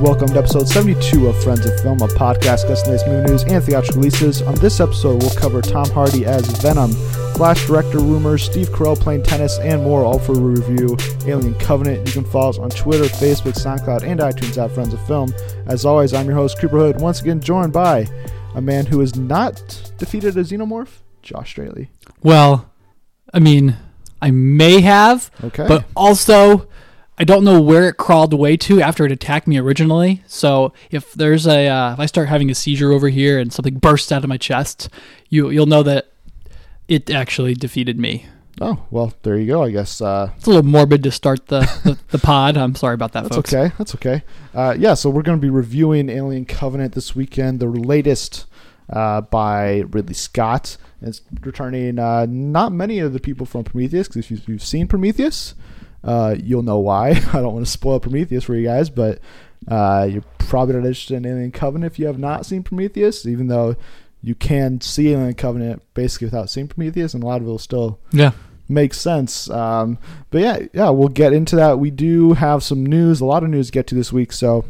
Welcome to episode 72 of Friends of Film, a podcast discussing latest movie news and theatrical releases. On this episode, we'll cover Tom Hardy as Venom, Flash director rumors, Steve Carell playing tennis, and more, all for a review. Alien Covenant. You can follow us on Twitter, Facebook, SoundCloud, and iTunes at Friends of Film. As always, I'm your host, Cooper Hood, once again joined by a man who has not defeated a xenomorph, Josh Straley. Well, I mean, I may have, Okay. but also I don't know where it crawled away to after it attacked me originally. So if there's a uh, if I start having a seizure over here and something bursts out of my chest, you you'll know that it actually defeated me. oh, well, there you go, I guess. Uh, It's a little morbid to start the the, the pod. I'm sorry about that, folks. That's folks. okay. That's okay. Uh, yeah, so we're going to be reviewing Alien Covenant this weekend, the latest uh, by Ridley Scott. It's returning uh, not many of the people from Prometheus, because if you've seen Prometheus, uh, you'll know why. I don't want to spoil Prometheus for you guys, but uh, you're probably not interested in Alien Covenant if you have not seen Prometheus, even though you can see Alien Covenant basically without seeing Prometheus, and a lot of it will still Yeah. makes sense. Um, but yeah, yeah, we'll get into that. We do have some news, a lot of news to get to this week. So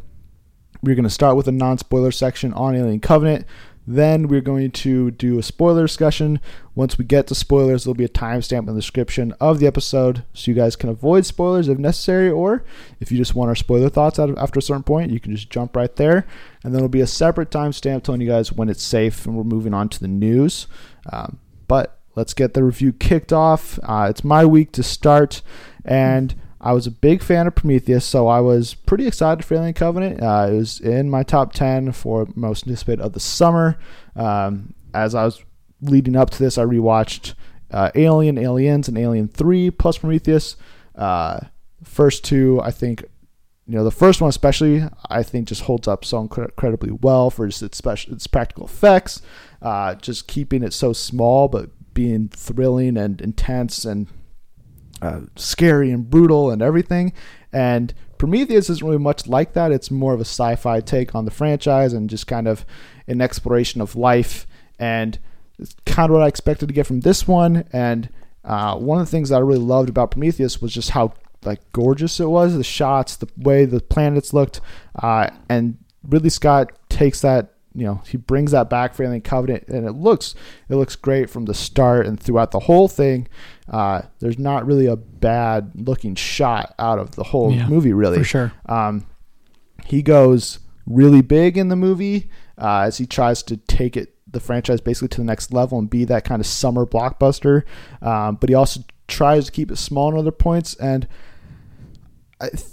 we're going to start with a non-spoiler section on Alien Covenant. Then we're going to do a spoiler discussion. Once we get to spoilers, there'll be a timestamp in the description of the episode, so you guys can avoid spoilers if necessary, or if you just want our spoiler thoughts after a certain point, you can just jump right there. And then there'll be a separate timestamp telling you guys when it's safe, and we're moving on to the news. Um, but let's get the review kicked off. Uh, it's my week to start, and I was a big fan of Prometheus, so I was pretty excited for Alien Covenant. Uh, it was in my top 10 for most anticipated of the summer. Um, as I was leading up to this, I rewatched uh, Alien, Aliens, and Alien 3 plus Prometheus. Uh, first two, I think, you know, the first one especially, I think just holds up so incredibly well for just its special, its practical effects, uh, just keeping it so small but being thrilling and intense and uh, scary and brutal and everything. And Prometheus isn't really much like that. It's more of a sci-fi take on the franchise and just kind of an exploration of life. And it's kind of what I expected to get from this one. And uh, one of the things that I really loved about Prometheus was just how like gorgeous it was, the shots, the way the planets looked, uh, and Ridley Scott takes that. You know, he brings that back for Alien Covenant, and it looks it looks great from the start and throughout the whole thing. Uh, there's not really a bad looking shot out of the whole Yeah, movie, really. For sure. Um, he goes really big in the movie uh, as he tries to take it the franchise basically to the next level and be that kind of summer blockbuster. Um, but he also tries to keep it small in other points, and I th-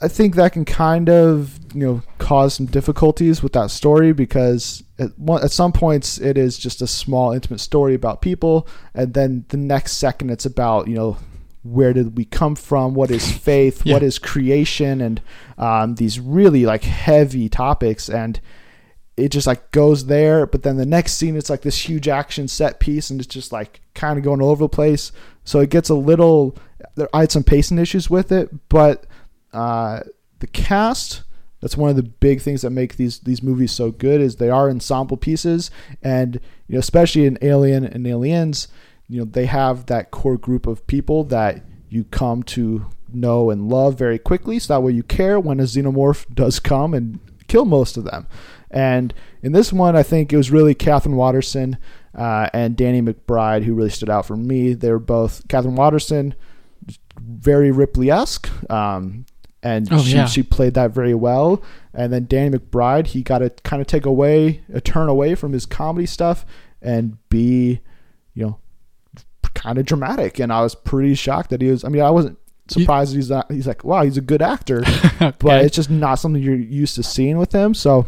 I think that can kind of you know cause some difficulties with that story because at one, at some points it is just a small intimate story about people, and then the next second it's about you know where did we come from? What is faith? Yeah. what is creation? And um, these really like heavy topics and it just like goes there but then the next scene it's like this huge action set piece and it's just like kind of going all over the place. So it gets a little i had some pacing issues with it but uh, the cast that's one of the big things that make these these movies so good is they are ensemble pieces. And you know especially in alien and aliens you know they have that core group of people that you come to know and love very quickly. So that way you care when a xenomorph does come and kill most of them. And in this one i think it was really katherine waterston uh, and danny mcbride who really stood out for me. They were both katherine waterston very ripley-esque um, and Oh, she, yeah. she played that very well. And then danny mcbride he got to kind of take away a turn away from his comedy stuff and be you know kind of dramatic. And i was pretty shocked that he was i mean i wasn't surprised that he's not he's like wow he's a good actor. But it's just not something you're used to seeing with him. So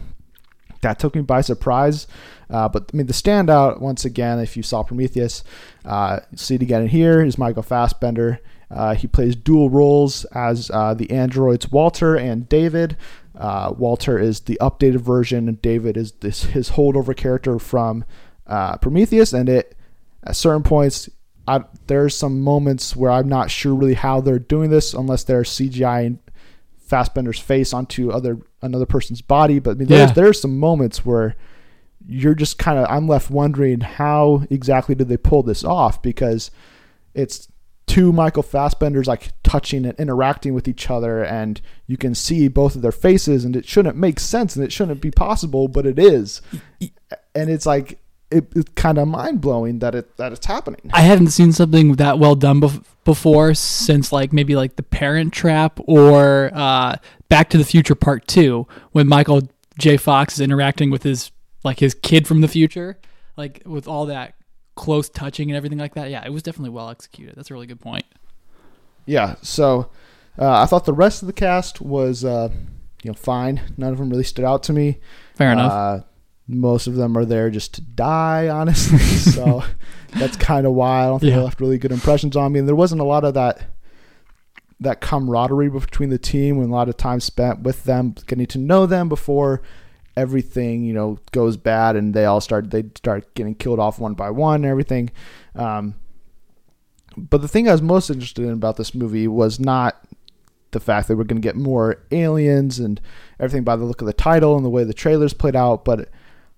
that took me by surprise. Uh, but i mean the standout once again if you saw prometheus uh, see it again in here is michael fassbender uh, he plays dual roles as uh, the androids walter and david uh, walter is the updated version and david is this his holdover character from uh, prometheus and it at certain points I, there's some moments where I'm not sure really how they're doing this unless they're CGI Fassbender's face onto other another person's body. But I mean, there's Yeah. there's some moments where you're just kind of I'm left wondering how exactly did they pull this off because it's two Michael Fassbenders like touching and interacting with each other, and you can see both of their faces, and it shouldn't make sense and it shouldn't be possible, but it is, and it's like it, it's kind of mind blowing that it that it's happening. I haven't seen something that well done bef- before since like maybe like The Parent Trap or uh, Back to the Future Part Two, when Michael J. Fox is interacting with his like his kid from the future, like with all that close touching and everything like that. Yeah, it was definitely well executed. That's a really good point. Yeah, so uh, I thought the rest of the cast was uh, you know fine. None of them really stood out to me. Fair enough. Uh, most of them are there just to die, honestly. so that's kind of why I don't think Yeah. they left really good impressions on me. And there wasn't a lot of that that camaraderie between the team and a lot of time spent with them, getting to know them before everything you know goes bad and they all start they start getting killed off one by one and everything. Um, but the thing I was most interested in about this movie was not the fact that we're going to get more aliens and everything by the look of the title and the way the trailers played out, but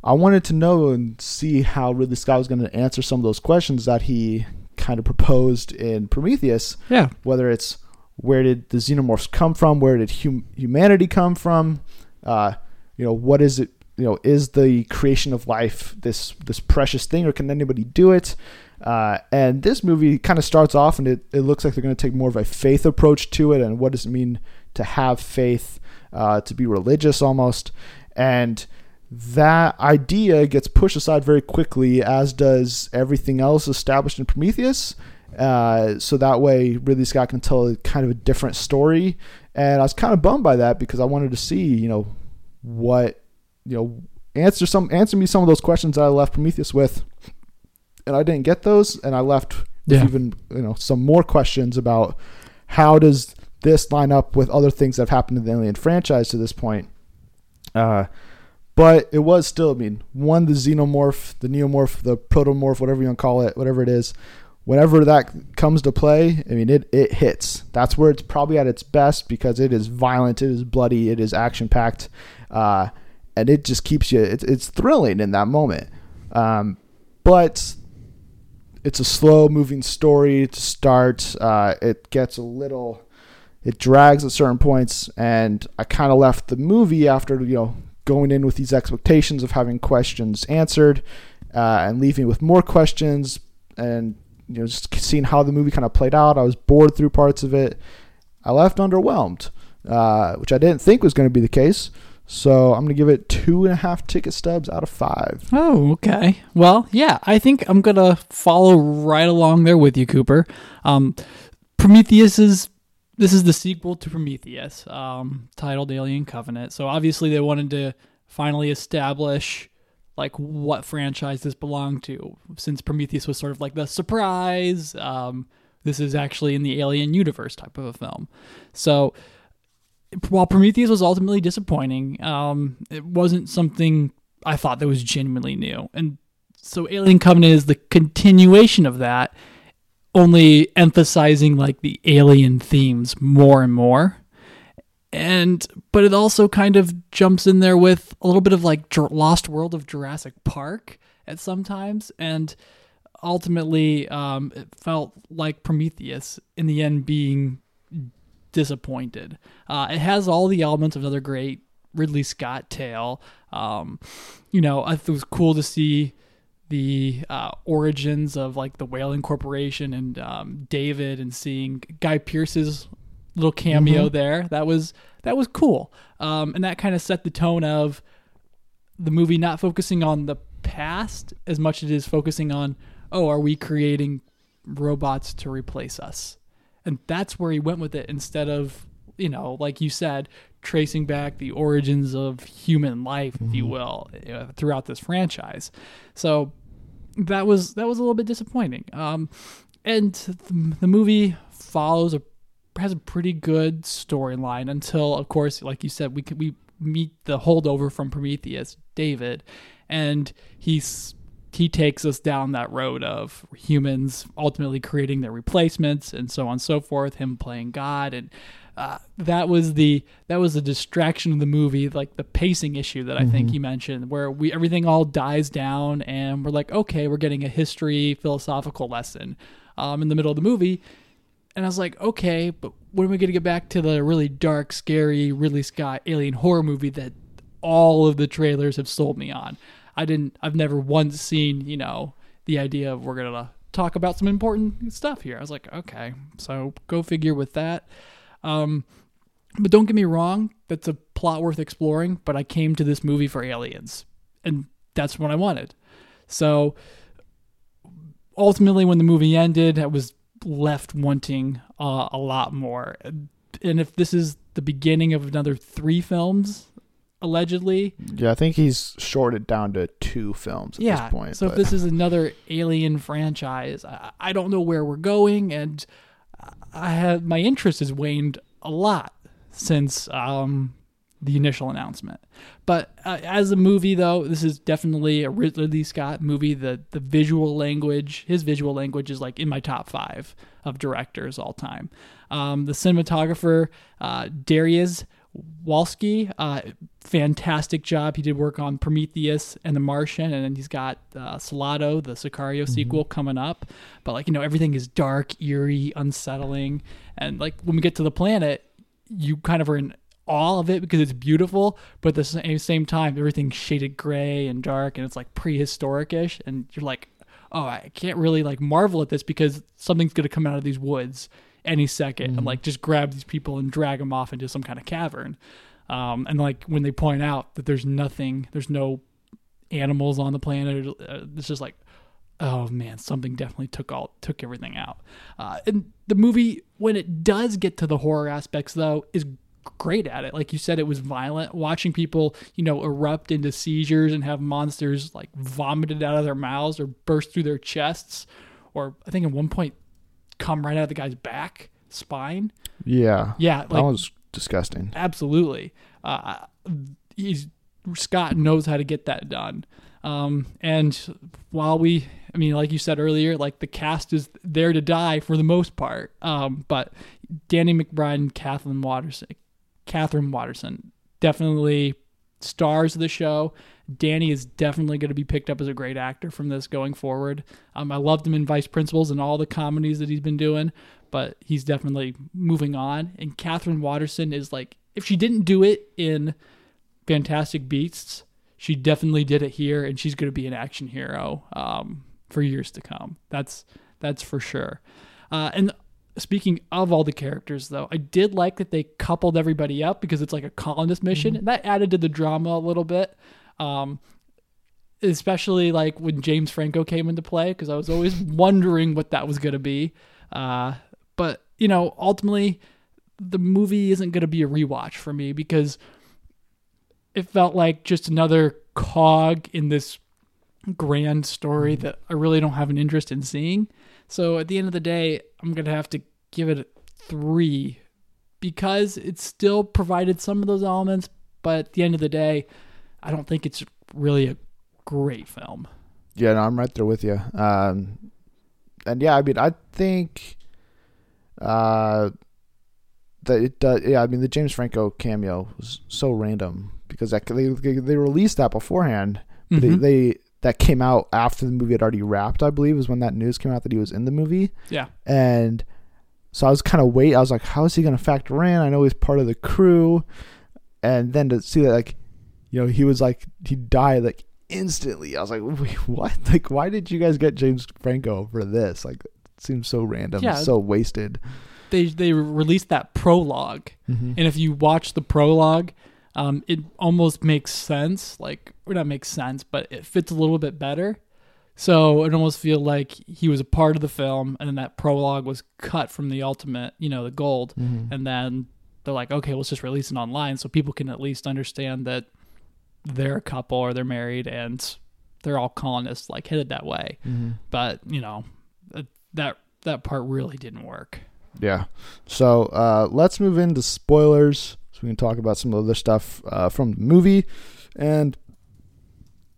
I wanted to know and see how Ridley Scott was going to answer some of those questions that he kind of proposed in Prometheus. yeah. Whether it's where did the xenomorphs come from? Where did hum- humanity come from? Uh, you know, what is it? You know, is the creation of life this this precious thing, or can anybody do it? Uh, and this movie kind of starts off, and it, it looks like they're going to take more of a faith approach to it, and what does it mean to have faith, uh, to be religious almost, and that idea gets pushed aside very quickly, as does everything else established in Prometheus. Uh, so that way, Ridley Scott can tell kind of a different story. And I was kind of bummed by that because I wanted to see, you know, what, you know, answer some answer me some of those questions that I left Prometheus with, and I didn't get those, and I left Yeah. even you know some more questions about how does this line up with other things that have happened in the Alien franchise to this point. Uh, but it was still, I mean, one, the xenomorph, the neomorph, the protomorph, whatever you want to call it, whatever it is, whenever that comes to play, I mean, it, it hits. That's where it's probably at its best because it is violent, it is bloody, it is action packed, uh, and it just keeps you, it, it's thrilling in that moment. Um, but it's a slow moving story to start. Uh, it gets a little, it drags at certain points, and I kind of left the movie after you know going in with these expectations of having questions answered, uh, and leaving with more questions, and you know just seeing how the movie kind of played out. I was bored through parts of it. I left underwhelmed, uh, which I didn't think was going to be the case. So I'm going to give it two and a half ticket stubs out of five. Oh, okay. Well, yeah, I think I'm gonna follow right along there with you, Cooper. Um, Prometheus is this is the sequel to Prometheus, um, titled Alien Covenant. So obviously they wanted to finally establish like what franchise this belonged to, since Prometheus was sort of like the surprise. Um, this is actually in the Alien universe type of a film. So while Prometheus was ultimately disappointing, um, it wasn't something I thought that was genuinely new. And so Alien Covenant is the continuation of that, only emphasizing like the alien themes more and more. And but it also kind of jumps in there with a little bit of like Lost World of Jurassic Park at sometimes and ultimately um, it felt like Prometheus in the end being disappointed. Uh, it has all the elements of another great Ridley Scott tale. Um, you know, it was cool to see the uh, origins of like the Weyland Corporation and um, David, and seeing Guy Pearce's little cameo there. That was that was cool, um, and that kind of set the tone of the movie not focusing on the past as much as it is focusing on oh, are we creating robots to replace us? And that's where he went with it instead of, you know, like you said, tracing back the origins of human life, if you will, uh, throughout this franchise. So that was that was a little bit disappointing. Um, and the, the movie follows a has a pretty good storyline until, of course, like you said, we we meet the holdover from Prometheus, David, and he's he takes us down that road of humans ultimately creating their replacements and so on and so forth. Him playing God and. Uh, that was the that was the distraction of the movie, like the pacing issue that I think you mentioned, where we everything all dies down and we're like, okay, we're getting a history philosophical lesson um, in the middle of the movie, and I was like, okay, but when are we gonna get back to the really dark, scary Ridley Scott alien horror movie that all of the trailers have sold me on? I didn't. I've never once seen you know the idea of we're gonna talk about some important stuff here. I was like, okay, so go figure with that. Um, but don't get me wrong, that's a plot worth exploring. But I came to this movie for aliens, and that's what I wanted. So ultimately, when the movie ended, I was left wanting uh, a lot more. And if this is the beginning of another three films, allegedly, Yeah, I think he's shorted down to two films at yeah. this point. so if this is another Alien franchise, I, I don't know where we're going, and I have my interest has waned a lot since um, the initial announcement. But uh, as a movie, though, this is definitely a Ridley Scott movie. The the visual language, his visual language, is like in my top five of directors all time. Um, the cinematographer, uh, Darius Wolski, uh, fantastic job. He did work on Prometheus and The Martian, and then he's got uh, Soldado, the Sicario sequel, coming up. But like you know, everything is dark, eerie, unsettling, and like when we get to the planet, you kind of are in awe of it because it's beautiful, but at the same, same time, everything's shaded gray and dark, and it's like prehistoric-ish, and you're like, oh, I can't really like marvel at this because something's gonna come out of these woods any 2nd and like just grab these people and drag them off into some kind of cavern. Um, and like when they point out that there's nothing, there's no animals on the planet, uh, it's just like, oh man, something definitely took all took everything out. Uh, and the movie, when it does get to the horror aspects, though, is great at it. Like you said, it was violent. Watching people, you know, erupt into seizures and have monsters like vomited out of their mouths or burst through their chests, or I think at one point come right out of the guy's back spine. yeah, Yeah, that was disgusting. absolutely. Uh, he's Scott knows how to get that done. Um, and while we, I mean, like you said earlier, like the cast is there to die for the most part. Um, but Danny McBride and Kathleen Waterston, Katherine Waterston, definitely stars of the show. Danny is definitely going to be picked up as a great actor from this going forward. Um, I loved him in Vice Principals and all the comedies that he's been doing, but he's definitely moving on. And Katherine Waterston is like, if she didn't do it in Fantastic Beasts, she definitely did it here, and she's going to be an action hero um, for years to come. That's that's for sure. Uh, and speaking of all the characters, though, I did like that they coupled everybody up because it's like a colonist mission, and that added to the drama a little bit. Um, especially like when James Franco came into play, because I was always wondering what that was going to be. Uh, but you know, ultimately, the movie isn't going to be a rewatch for me because it felt like just another cog in this grand story that I really don't have an interest in seeing. So at the end of the day, I'm going to have to give it a three because it still provided some of those elements, but at the end of the day, I don't think it's really a great film. Yeah, no, I'm right there with you. Um, and yeah, I mean, I think uh, that it does. Yeah, I mean, the James Franco cameo was so random because that, they they released that beforehand, but Mhm. they, they that came out after the movie had already wrapped. I believe is when that news came out that he was in the movie, Yeah. and so I was kind of wait. I was like, how is he going to factor in? I know he's part of the crew, and then to see that like, you know, he was like he died like instantly. I was like, wait, what? Like, why did you guys get James Franco for this? Like, it seems so random, Yeah. so wasted. They they released that prologue, Mhm. and if you watch the prologue, um, it almost makes sense. Like, or not makes sense, but it fits a little bit better. So it almost feel like he was a part of the film, and then that prologue was cut from the ultimate, you know, the gold, Mhm. and then they're like, okay, let's just release it online so people can at least understand that they're a couple or they're married and they're all colonists, like headed that way. Mhm. But you know, that that, that part really didn't work. Yeah. So uh, let's move into spoilers so we can talk about some of the other stuff uh, from the movie. And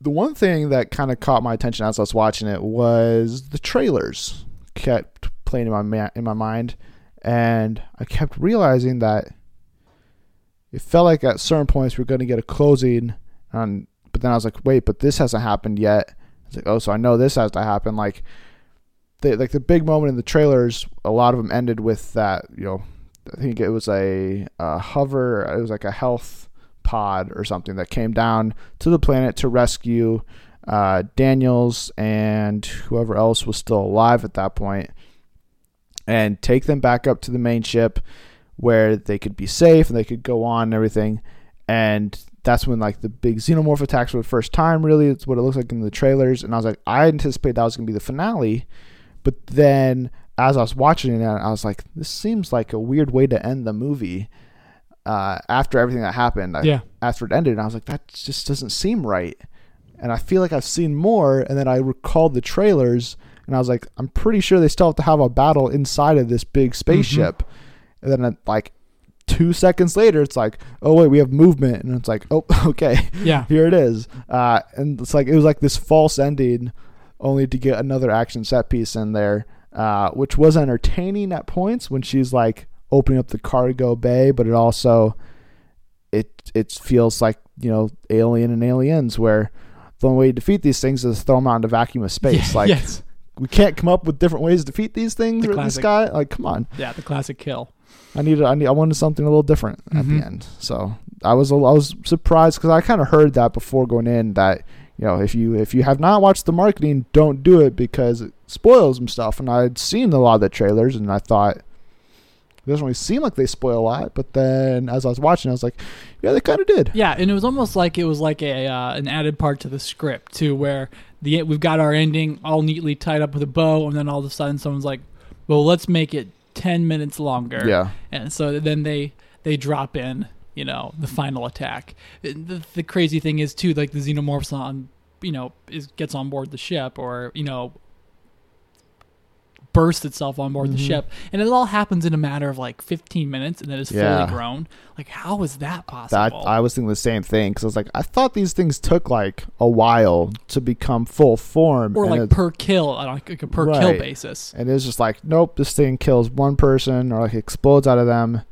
the one thing that kind of caught my attention as I was watching it was the trailers kept playing in my ma- in my mind, and I kept realizing that it felt like at certain points we are going to get a closing, and but then I was like, wait, but this hasn't happened yet. It's like, oh, so I know this has to happen. Like they, like the big moment in the trailers, a lot of them ended with that. You know, I think it was a, a hover. It was like a health pod or something that came down to the planet to rescue uh, Daniels and whoever else was still alive at that point, and take them back up to the main ship where they could be safe and they could go on and everything. And that's when like the big xenomorph attacks for the first time. Really, it's what it looks like in the trailers. And I was like, I anticipated that was gonna be the finale, but then as I was watching it, I was like, this seems like a weird way to end the movie. Uh, after everything that happened, I, Yeah. after it ended, and I was like, that just doesn't seem right. And I feel like I've seen more. And then I recalled the trailers, and I was like, I'm pretty sure they still have to have a battle inside of this big spaceship. And then, uh, like two seconds later, it's like, oh wait, we have movement, and it's like, oh okay, Yeah. here it is. Uh, and it's like it was like this false ending, only to get another action set piece in there, uh, which was entertaining at points when she's like opening up the cargo bay, but it also it it feels like you know Alien and Aliens, where the only way to defeat these things is throw them out into vacuum of space. Yeah, like yes. we can't come up with different ways to defeat these things The or this classic. guy. Like come on. Yeah. The classic kill. I needed, I need, I wanted something a little different at Mhm. the end. So I was, a- I was surprised because I kind of heard that before going in that you know if you if you have not watched the marketing, don't do it because it spoils some stuff. And I'd seen a lot of the trailers, and I thought it doesn't really seem like they spoil a lot. But then as I was watching, I was like, yeah, they kind of did. Yeah, and it was almost like it was like a uh, an added part to the script too, where the we've got our ending all neatly tied up with a bow, and then all of a sudden someone's like, "Well, let's make it ten minutes longer." Yeah, and so then they they drop in, you know, the final attack. The, the crazy thing is too, like the xenomorphs on, you know, is gets on board the ship, or you know, bursts itself on board the Mhm. ship, and it all happens in a matter of like 15 minutes, and then it's Yeah. fully grown. Like, how is that that possible? I was thinking the same thing because I was like, I thought these things took like a while to become full form, or like it- per kill on like a per kill basis. And it's just like, nope, this thing kills one person or like explodes out of them,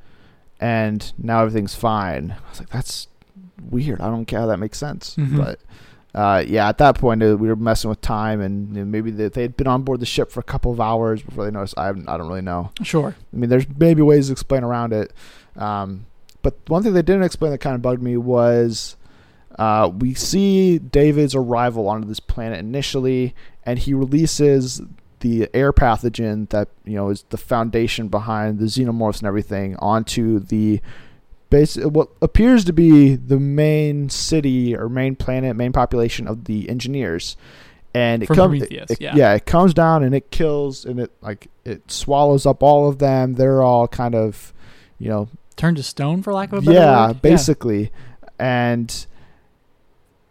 and now everything's fine. I was like, that's weird. I don't get how that makes sense. Mhm. But uh, yeah, at that point, uh, we were messing with time, and you know, maybe they, they had been on board the ship for a couple of hours before they noticed. I, I don't really know. Sure. I mean, there's maybe ways to explain around it. Um, but one thing they didn't explain that kind of bugged me was uh, we see David's arrival onto this planet initially, and he releases the air pathogen that you know is the foundation behind the xenomorphs and everything onto the base what appears to be the main city or main planet, main population of the engineers. And it comes, it- yeah. it comes down and it kills and it like it swallows up all of them. They're all kind of, you know, Turned to stone, for lack of a better yeah, word. basically, and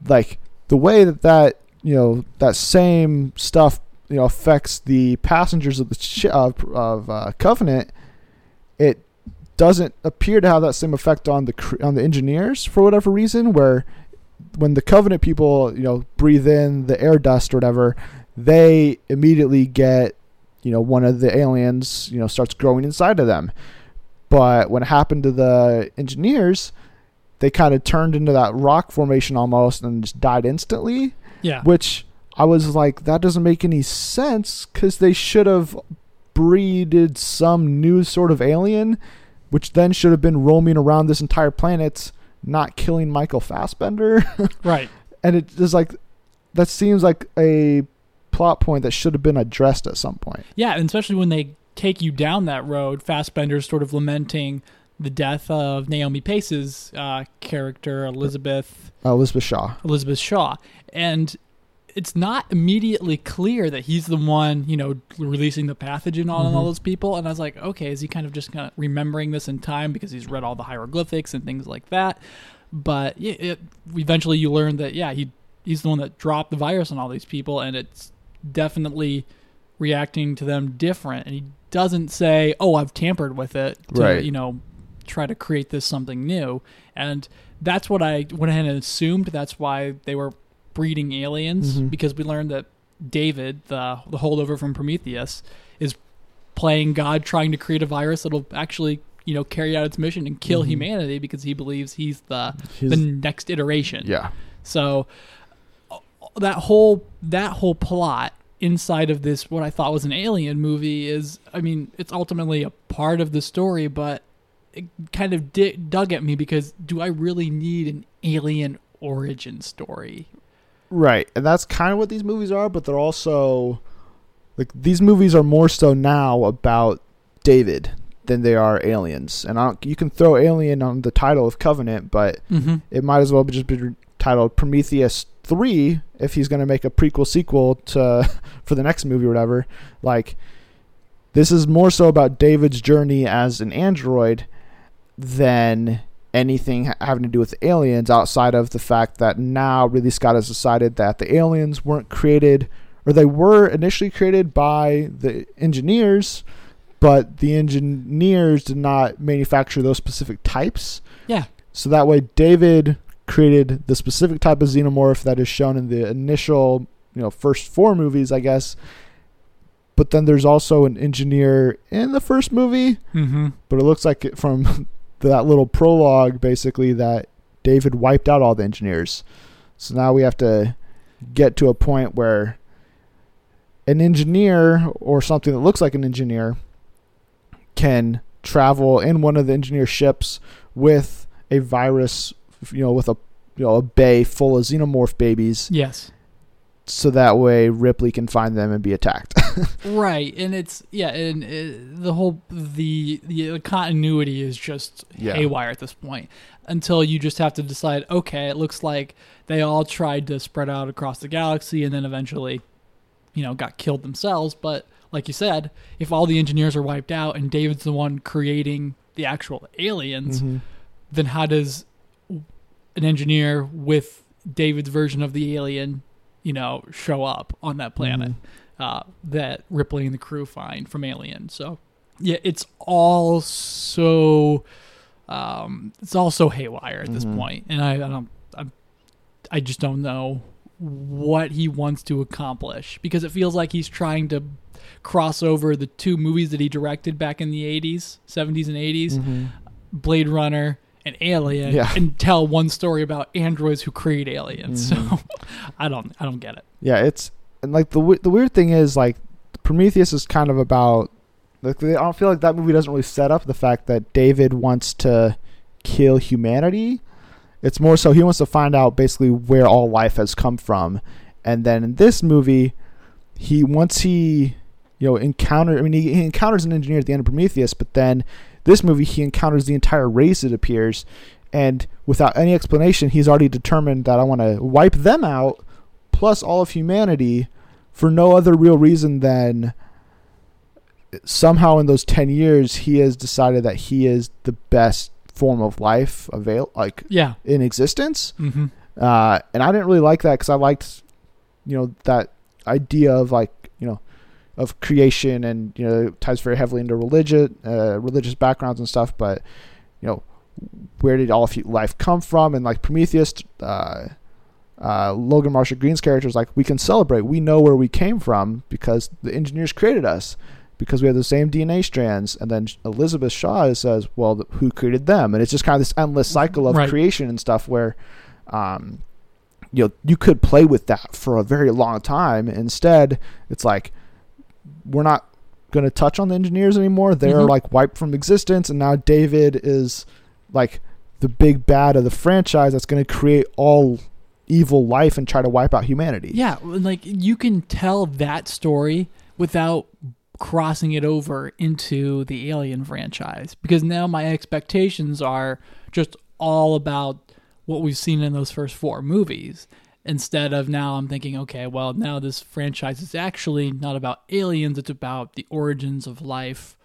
like the way that that you know that same stuff you know affects the passengers of the sh- of, of uh, Covenant, it doesn't appear to have that same effect on the on the engineers for whatever reason. Where when the Covenant people you know breathe in the air dust or whatever, they immediately get you know one of the aliens you know starts growing inside of them. But when it happened to the engineers, they kind of turned into that rock formation almost and just died instantly. Yeah. Which I was like, that doesn't make any sense because they should have breeded some new sort of alien, which then should have been roaming around this entire planet, not killing Michael Fassbender. Right. and it is like, that seems like a plot point that should have been addressed at some point. Yeah, and especially when they take you down that road, Fassbender's sort of lamenting the death of Noomi Rapace's uh, character, Elizabeth Uh, Elizabeth Shaw. Elizabeth Shaw, and it's not immediately clear that he's the one, you know, releasing the pathogen on all Mhm. those people. And I was like, okay, is he kind of just kind of remembering this in time because he's read all the hieroglyphics and things like that? But yeah, it, eventually you learn that yeah, he he's the one that dropped the virus on all these people, and it's definitely reacting to them different. And he doesn't say, "Oh, I've tampered with it," to, Right. you know, try to create this something new. And that's what I went ahead and assumed. That's why they were breeding aliens Mhm. because we learned that David, the the holdover from Prometheus, is playing God, trying to create a virus that'll actually you know carry out its mission and kill Mhm. humanity because he believes he's the He's- the next iteration. yeah. So that whole that whole plot inside of this what I thought was an alien movie is I mean it's ultimately a part of the story but it kind of di- dug at me because do I really need an alien origin story Right, and that's kind of what these movies are, but they're also like these movies are more so now about David than they are aliens. And I don't, you can throw alien on the title of Covenant, but mm-hmm. it might as well be just be titled Prometheus Three if he's going to make a prequel sequel to for the next movie or whatever. Like this is more so about David's journey as an android than anything having to do with aliens outside of the fact that now Ridley Scott has decided that the aliens weren't created or they were initially created by the engineers but the engineers did not manufacture those specific types. Yeah. So that way David created the specific type of xenomorph that is shown in the initial you know first four movies I guess. But then there's also an engineer in the first movie. Mm-hmm. but it looks like it from that little prologue basically that David wiped out all the engineers. So now we have to get to a point where an engineer or something that looks like an engineer can travel in one of the engineer ships with a virus, you know, with a you know a bay full of xenomorph babies, yes so that way Ripley can find them and be attacked. right and it's yeah and uh, the whole the the continuity is just Yeah. haywire at this point until you just have to decide okay it looks like they all tried to spread out across the galaxy and then eventually you know got killed themselves but like you said if all the engineers are wiped out and david's the one creating the actual aliens Mhm. then how does an engineer with david's version of the alien you know show up on that planet uh, that Ripley and the crew find from Alien. So yeah, it's all so um, it's all so haywire at this Mhm. point, and I, I don't I'm, I just don't know what he wants to accomplish because it feels like he's trying to cross over the two movies that he directed back in the 80s, 70s and 80s, Mhm. Blade Runner and Alien Yeah. and tell one story about androids who create aliens. Mhm. So I don't I don't get it. Yeah, it's and like the the weird thing is like Prometheus is kind of about like I don't feel like that movie doesn't really set up the fact that David wants to kill humanity. It's more so he wants to find out basically where all life has come from, and then in this movie, he once he you know encounter I mean he, he encounters an engineer at the end of Prometheus, but then this movie he encounters the entire race it appears, and without any explanation he's already determined that I want to wipe them out plus all of humanity for no other real reason than somehow in those 10 years he has decided that he is the best form of life avail like Yeah. in existence Mm-hmm. uh, and I didn't really like that because I liked, you know, that idea of like, you know, of creation and you know ties very heavily into religion, uh, religious backgrounds and stuff. But you know, where did all of life come from? And like Prometheus, uh, uh, Logan Marshall Green's character is like, we can celebrate. We know where we came from because the engineers created us. Because we have the same DNA strands, and then Elizabeth Shaw says, "Well, th- who created them?" And it's just kind of this endless cycle of Right. creation and stuff where um, you know, you could play with that for a very long time. Instead, it's like we're not going to touch on the engineers anymore. They're Mhm. like wiped from existence, and now David is like the big bad of the franchise that's going to create all evil life and try to wipe out humanity. Yeah, like you can tell that story without crossing it over into the Alien franchise because now my expectations are just all about what we've seen in those first four movies instead of now I'm thinking okay, well, now this franchise is actually not about aliens, it's about the origins of life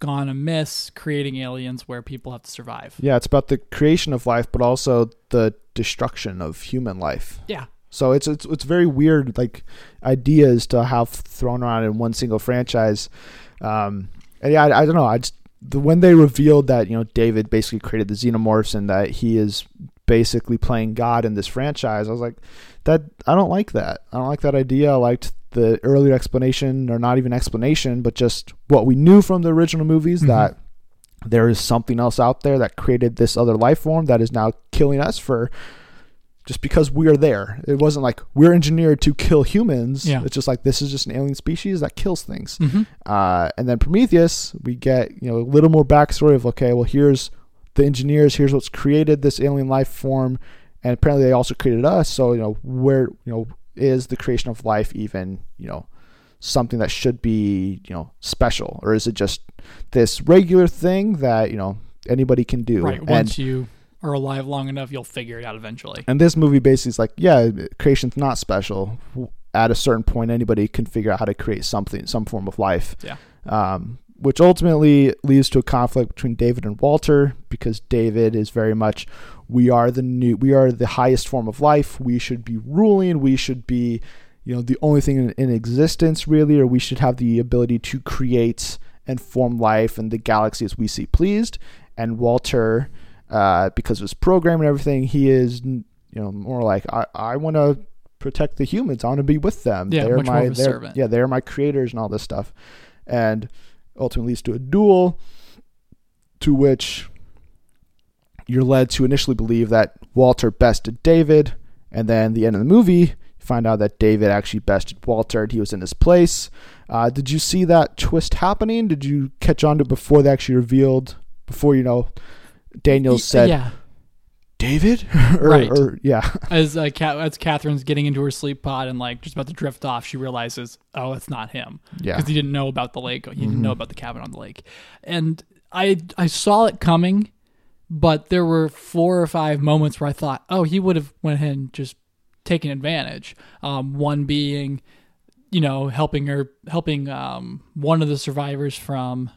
gone amiss, creating aliens where people have to survive. Yeah, it's about the creation of life, but also the destruction of human life. Yeah. So it's it's it's very weird, like ideas to have thrown around in one single franchise. Um, and yeah, I, I don't know. I just the when they revealed that you know David basically created the xenomorphs and that he is basically playing God in this franchise, I was like, that I don't like that. I don't like that idea. I liked the earlier explanation, or not even explanation, but just what we knew from the original movies Mhm. that there is something else out there that created this other life form that is now killing us for just because we are there. It wasn't like we're engineered to kill humans. Yeah. It's just like this is just an alien species that kills things. Mhm. Uh, and then Prometheus, we get you know a little more backstory of okay, well here's the engineers, here's what's created this alien life form, and apparently they also created us. So you know where you know is the creation of life even you know something that should be you know special, or is it just this regular thing that you know anybody can do? Right. And- Once you are alive long enough, you'll figure it out eventually. and this movie basically is like, yeah, creation's not special. At a certain point, anybody can figure out how to create something, some form of life. Yeah. Um, which ultimately leads to a conflict between David and Walter because David is very much, we are the new, we are the highest form of life. We should be ruling. We should be, you know, the only thing in, in existence really, or we should have the ability to create and form life and the galaxy as we see pleased. And Walter, uh, because of his program and everything, he is, you know, more like I, I want to protect the humans. I want to be with them. Yeah, they're much more my, of a they're, servant. yeah, they're my creators and all this stuff, and ultimately leads to a duel, to which you're led to initially believe that Walter bested David, and then the end of the movie, find out that David actually bested Walter and he was in his place. Uh, did you see that twist happening? Did you catch on to it before they actually revealed? Before you know, Daniel said yeah. David, or, Right. or yeah, As uh, as Katherine's getting into her sleep pod and like just about to drift off, she realizes, oh, it's not him yeah, because he didn't know about the lake. He didn't Mhm. know about the cabin on the lake, and I I saw it coming, but there were four or five moments where I thought, oh, he would have went ahead and just taken advantage. Um, one being, you know, helping her, helping um, one of the survivors from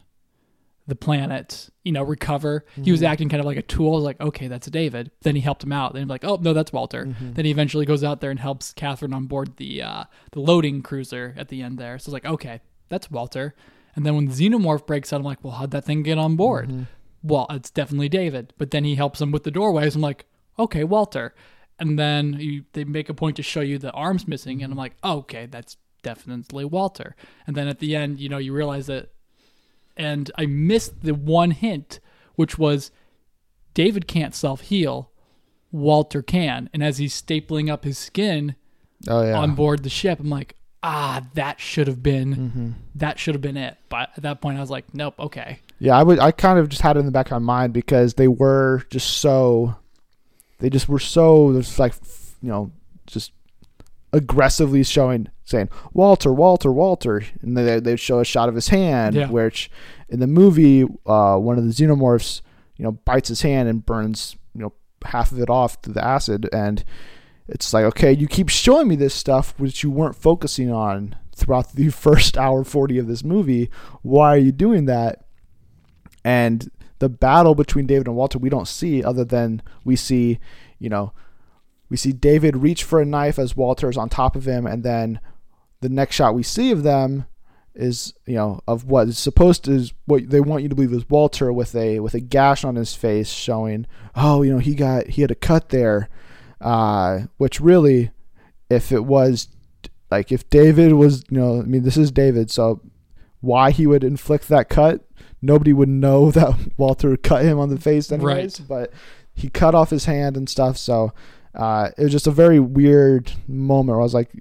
the planet, you know, recover. He was acting kind of like a tool. Like, okay, that's David. Then he helped him out. Then he's like, oh no, that's Walter. Then he eventually goes out there and helps Katherine on board the uh, the loading cruiser at the end there. So it's like, okay, that's Walter. And then when the xenomorph breaks out, I'm like, well, how'd that thing get on board? Well, it's definitely David. But then he helps him with the doorways. I'm like, okay, Walter. And then you, they make a point to show you the arms missing, and I'm like, oh, okay, that's definitely Walter. And then at the end, you know, you realize that and I missed the one hint, which was David can't self heal, Walter can. And as he's stapling up his skin oh yeah, on board the ship, I'm like, ah, that should have been Mm-hmm. that should have been it. But at that point, I was like, nope, okay, Yeah, I would. I kind of just had it in the back of my mind because they were just so, they just were so just like, you know, just aggressively showing, saying Walter, Walter, Walter, and they they show a shot of his hand, Yeah. which in the movie, uh, one of the xenomorphs, you know, bites his hand and burns, you know, half of it off through the acid, and it's like, okay, you keep showing me this stuff which you weren't focusing on throughout the first hour 40 of this movie. Why are you doing that? And the battle between David and Walter, we don't see other than we see, you know, we see David reach for a knife as Walter is on top of him, and then the next shot we see of them is, you know, of what is supposed to is what they want you to believe is Walter with a with a gash on his face, showing, oh, you know, he got he had a cut there, uh, which really, if it was like if David was, you know, I mean, this is David, so why he would inflict that cut, nobody would know that Walter cut him on the face, anyways. Right. But he cut off his hand and stuff, so uh, it was just a very weird moment. Where I was like,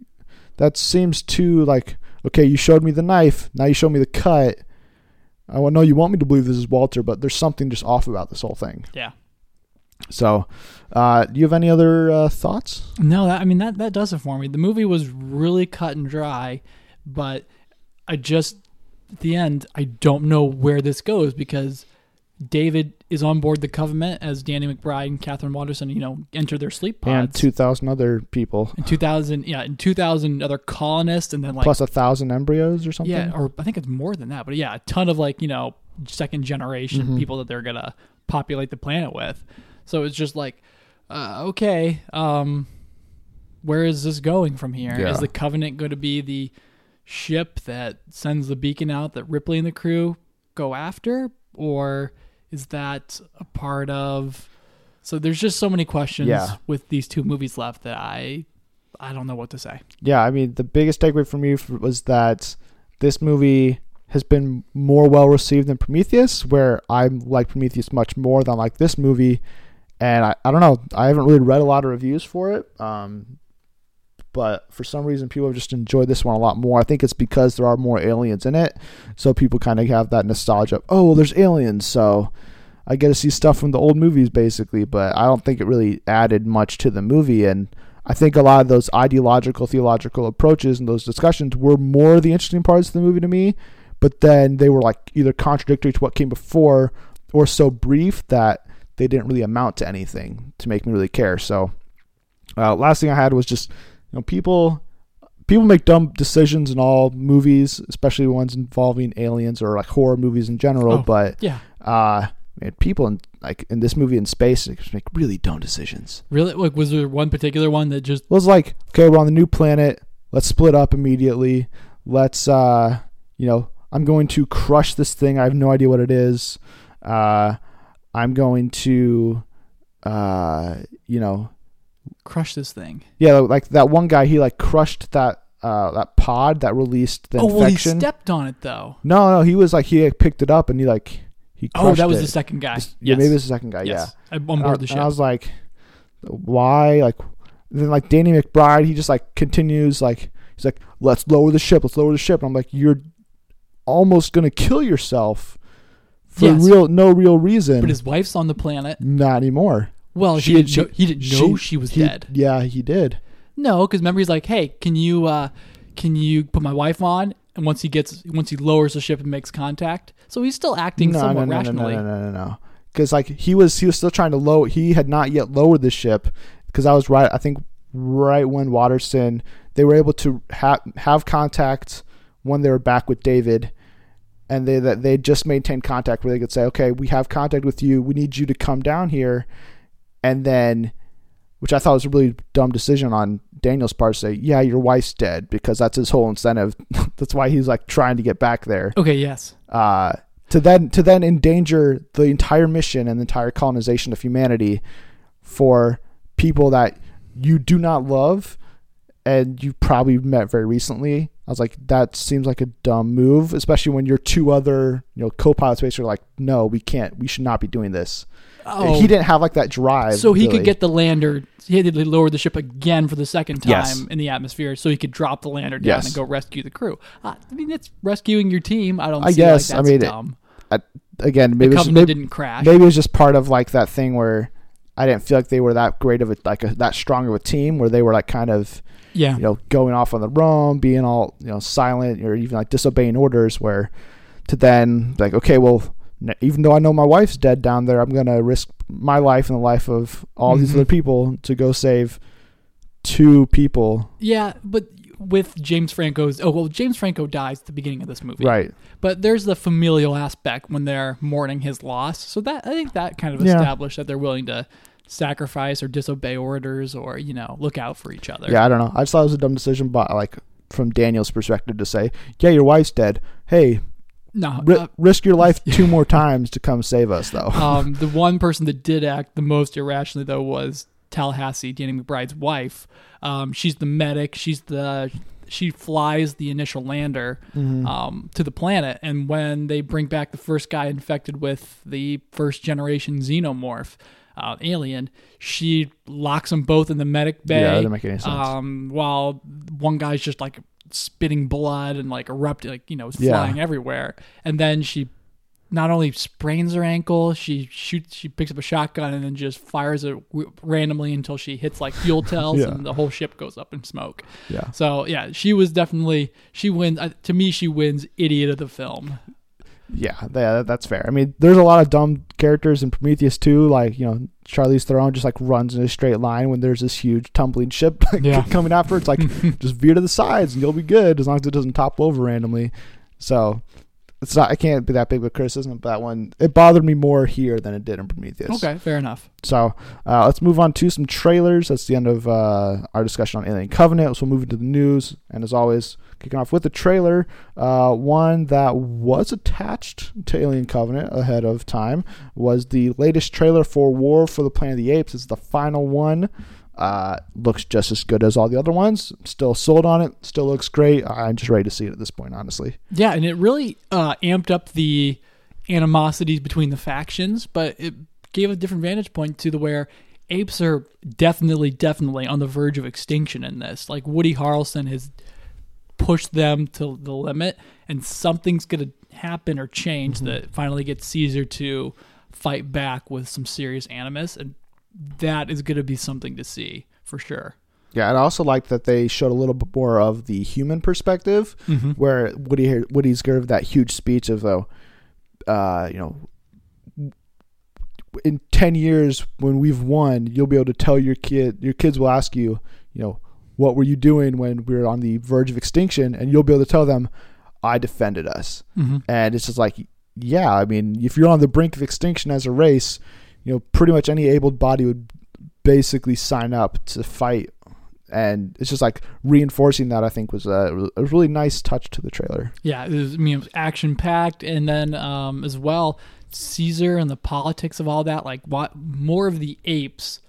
that seems too like okay. You showed me the knife, now you show me the cut. I know you want me to believe this is Walter, but there's something just off about this whole thing. yeah. So, uh, do you have any other uh, thoughts? No, that, I mean that that does it for me. The movie was really cut and dry, but I just at the end I don't know where this goes because David is on board the Covenant as Danny McBride and Katherine Waterston, you know, enter their sleep pods. And two thousand other people, in 2000, yeah, in 2000 other colonists, and then like plus a thousand embryos or something. yeah, or I think it's more than that, but yeah, a ton of like you know second generation Mhm. people that they're gonna populate the planet with. So it's just like, uh, okay, um, where is this going from here? Is Yeah. the Covenant going to be the ship that sends the beacon out that Ripley and the crew go after, or is that a part of? So there's just so many questions Yeah. with these two movies left that I, I don't know what to say. yeah, I mean, the biggest takeaway for me f- was that this movie has been more well received than Prometheus, where I like Prometheus much more than I like this movie. and I, I don't know. I haven't really read a lot of reviews for it. Um, but for some reason, people have just enjoyed this one a lot more. I think it's because there are more aliens in it, so people kind of have that nostalgia. Of, oh, well, there's aliens, so I get to see stuff from the old movies, basically. But I don't think it really added much to the movie, and I think a lot of those ideological, theological approaches and those discussions were more the interesting parts of the movie to me. But then they were like either contradictory to what came before, or so brief that they didn't really amount to anything to make me really care. So, uh, last thing I had was just you know people people make dumb decisions in all movies, especially ones involving aliens or like horror movies in general. Oh, but Yeah. uh, man, people in like in this movie in space make really dumb decisions. Really? Like, was there one particular one that just? It was like, okay, we're on the new planet. Let's split up immediately. Let's, uh, you know, I'm going to crush this thing. I have no idea what it is. Uh, I'm going to, uh, you know, Crush this thing. yeah, like that one guy. He like crushed that uh, that pod that released the oh well, he infection. stepped on it though. no, no, he was like he like, picked it up and he like he. Oh, that was it. the second guy. Yeah, yes. maybe it was the second guy. Yeah. Yes. I'm on And I, board the and ship. I was like, why? Like, then like Danny McBride, he just like continues like he's like, let's lower the ship, let's lower the ship. And I'm like, you're almost gonna kill yourself for Yes. real, no real reason. but his wife's on the planet. Not anymore. Well, She- he didn't. know, he didn't know she, was he- dead. Yeah, he did. No, because remember he's like, "Hey, can you uh, can you put my wife on?" And once he gets, once he lowers the ship and makes contact, so he's still acting No, somewhat no, no, no, rationally. no, no, no, no. no. Because like he was, he was still trying to lower. He had not yet lowered the ship. Because I was right. I think right when Waterston, they were able to have have contact when they were back with David, and they that they just maintained contact where they could say, okay, we have contact with you. We need you to come down here, and then, which I thought was a really dumb decision on Daniel's part to say, yeah, your wife's dead because that's his whole incentive. that's why he's like trying to get back there Okay, yes, uh, to then to then endanger the entire mission and the entire colonization of humanity for people that you do not love and you probably met very recently. I was like, that seems like a dumb move, especially when your two other you know co-pilots basically are like, no, we can't, we should not be doing this. Oh, He didn't have like that drive. so he really. could get the lander. He had to lower the ship again for the second time Yes. in the atmosphere, so he could drop the lander down Yes. and go rescue the crew. Uh, I mean, it's rescuing your team. I don't. I guess, I Like that's mean, it- dumb. again. Maybe the it's, maybe, didn't crash. maybe it was just part of like that thing where I didn't feel like they were that great of a like a, that strong of a team where they were like kind of yeah, you know, going off on the roam, being all, you know, silent or even like disobeying orders where to then like, okay, well, even though I know my wife's dead down there, I'm going to risk my life and the life of all these Mhm. other people to go save two people. yeah, but with James Franco's. Oh well, James Franco dies at the beginning of this movie. Right. But there's the familial aspect when they're mourning his loss. So that I think that kind of Yeah. established that they're willing to sacrifice or disobey orders or you know look out for each other. Yeah, I don't know. I just thought it was a dumb decision, but like from Daniel's perspective to say, yeah, your wife's dead. Hey, No. uh, risk your life two more times to come save us, though. um, the one person that did act the most irrationally though was Tallahassee, Danny McBride's wife. Um, she's the medic. She's the she flies the initial lander Mm-hmm. um, to the planet, and when they bring back the first guy infected with the first generation xenomorph uh, alien, she locks them both in the medic bay. Yeah, that make any sense. Um, while one guy's just like spitting blood and like erupting, like you know, Yeah. flying everywhere, and then she not only sprains her ankle, she shoots, she picks up a shotgun and then just fires it w- randomly until she hits like fuel tells Yeah. and the whole ship goes up in smoke. yeah. So yeah, she was definitely she wins. Uh, to me, she wins idiot of the film. Yeah, that, that's fair. I mean, there's a lot of dumb characters in Prometheus too. Like you know, Charlize Theron just like runs in a straight line when there's this huge tumbling ship like, Yeah. coming after. It's like just veer to the sides and you'll be good as long as it doesn't topple over randomly. So it's not. I can't be that big of a criticism of that one. It bothered me more here than it did in Prometheus. Okay, fair enough. So uh, let's move on to some trailers. That's the end of uh, our discussion on Alien Covenant. So we'll move into the news. And as always, kicking off with the trailer, uh, one that was attached to Alien Covenant ahead of time was the latest trailer for War for the Planet of the Apes. It's the final one. Uh, looks just as good as all the other ones. Still sold on it. Still looks great. I'm just ready to see it at this point, honestly. Yeah, and it really uh, amped up the animosities between the factions, but it gave a different vantage point to the where apes are definitely, definitely on the verge of extinction in this. Like Woody Harrelson has pushed them to the limit, and something's gonna happen or change that finally gets Caesar to fight back with some serious animus, and that is gonna be something to see for sure. Yeah, and I also like that they showed a little bit more of the human perspective, Mm-hmm. where Woody Woody's gave that huge speech of though, uh, you know, in ten years when we've won, you'll be able to tell your kid, your kids will ask you, you know, what were you doing when we were on the verge of extinction, and you'll be able to tell them, I defended us, Mm-hmm. and it's just like, yeah, I mean, if you're on the brink of extinction as a race, you know, pretty much any able body would basically sign up to fight and it's just like reinforcing that I think was a, a really nice touch to the trailer. Yeah, it was, I mean, was action packed, and then um, as well, Caesar and the politics of all that. Like, what more of the apes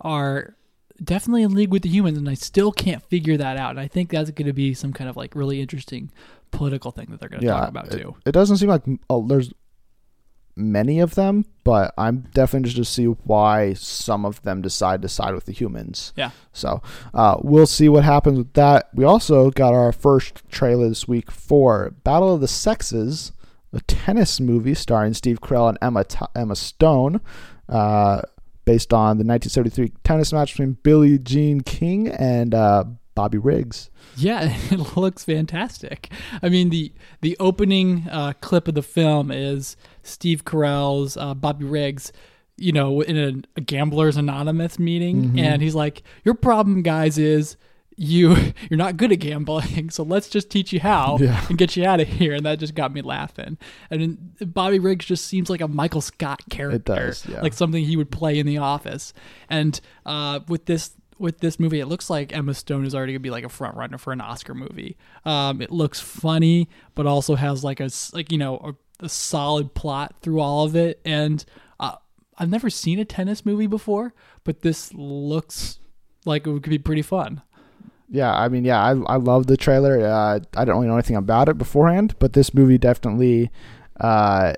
are definitely in league with the humans, and I still can't figure that out. And I think that's going to be some kind of like really interesting political thing that they're going to Yeah, talk about it, too. it doesn't seem like oh, there's many of them, but I'm definitely just to see why some of them decide to side with the humans. Yeah. So uh, we'll see what happens with that. We also got our first trailer this week for Battle of the Sexes, a tennis movie starring Steve Carell and Emma T- Emma Stone, uh, based on the 1973 tennis match between Billie Jean King and uh, Bobby Riggs. Yeah, it looks fantastic. I mean the the opening uh, clip of the film is Steve Carell's uh, Bobby Riggs, you know, in a, a Gamblers Anonymous meeting, Mhm. and he's like, "Your problem, guys, is." You you're not good at gambling, so let's just teach you how Yeah. and get you out of here. And that just got me laughing. And Bobby Riggs just seems like a Michael Scott character, does, yeah. like something he would play in The Office. And uh, with this with this movie, it looks like Emma Stone is already gonna be like a front runner for an Oscar movie. Um, it looks funny, but also has like a like you know a, a solid plot through all of it. And uh, I've never seen a tennis movie before, but this looks like it could be pretty fun. Yeah, I mean, yeah, I I love the trailer. Uh, I don't really know anything about it beforehand, but this movie definitely uh,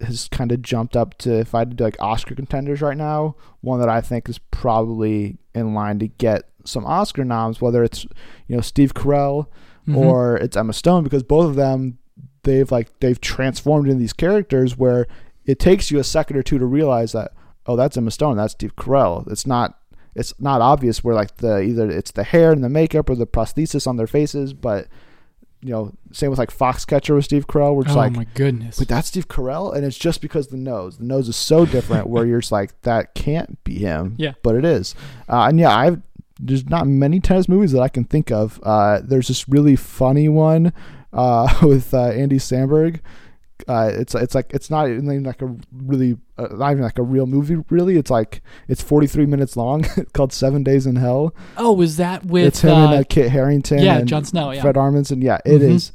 has kind of jumped up to if I had to do like Oscar contenders right now, one that I think is probably in line to get some Oscar noms, whether it's you know Steve Carell Mhm. or it's Emma Stone, because both of them they've like they've transformed into these characters where it takes you a second or two to realize that oh that's Emma Stone, that's Steve Carell. It's not it's not obvious where like the either it's the hair and the makeup or the prosthesis on their faces, but you know same with like Foxcatcher with Steve Carell, where it's oh like my goodness! but that's Steve Carell, and it's just because the nose. The nose is so different where you're just like that can't be him. Yeah. but it is. Uh, and yeah, I've there's not many tennis movies that I can think of. Uh, there's this really funny one uh, with uh, Andy Samberg. Uh, it's it's like it's not even like a really uh, not even like a real movie. Really, it's like it's 43 minutes long. called Seven Days in Hell. oh, was that with it's him uh, and uh, Kit Harington. yeah, and Jon Snow? Yeah, Fred Armisen. Yeah, it Mhm. is.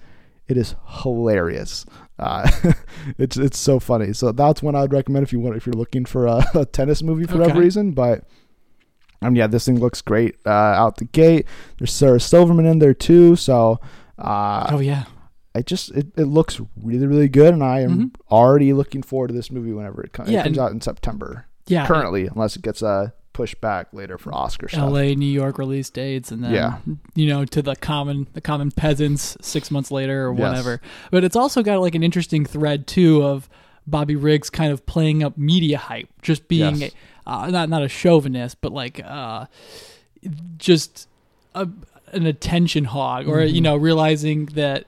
It is hilarious. Uh, it's it's so funny. So that's one I'd recommend if you want if you're looking for a, a tennis movie for whatever reason. But um, yeah, this thing looks great uh, out the gate. There's Sarah Silverman in there too. So uh, oh yeah. It just it, it looks really really good, and I am Mhm. already looking forward to this movie whenever it, Yeah, it comes and- out in September. Yeah, Currently, unless it gets uh, pushed back later for Oscar stuff. L.A., New York release dates, and then Yeah. you know to the common the common peasants six months later or Yes. whatever. But it's also got like an interesting thread too of Bobby Riggs kind of playing up media hype, just being Yes. uh, not not a chauvinist, but like uh, just a, an attention hog, or Mm-hmm. you know realizing that.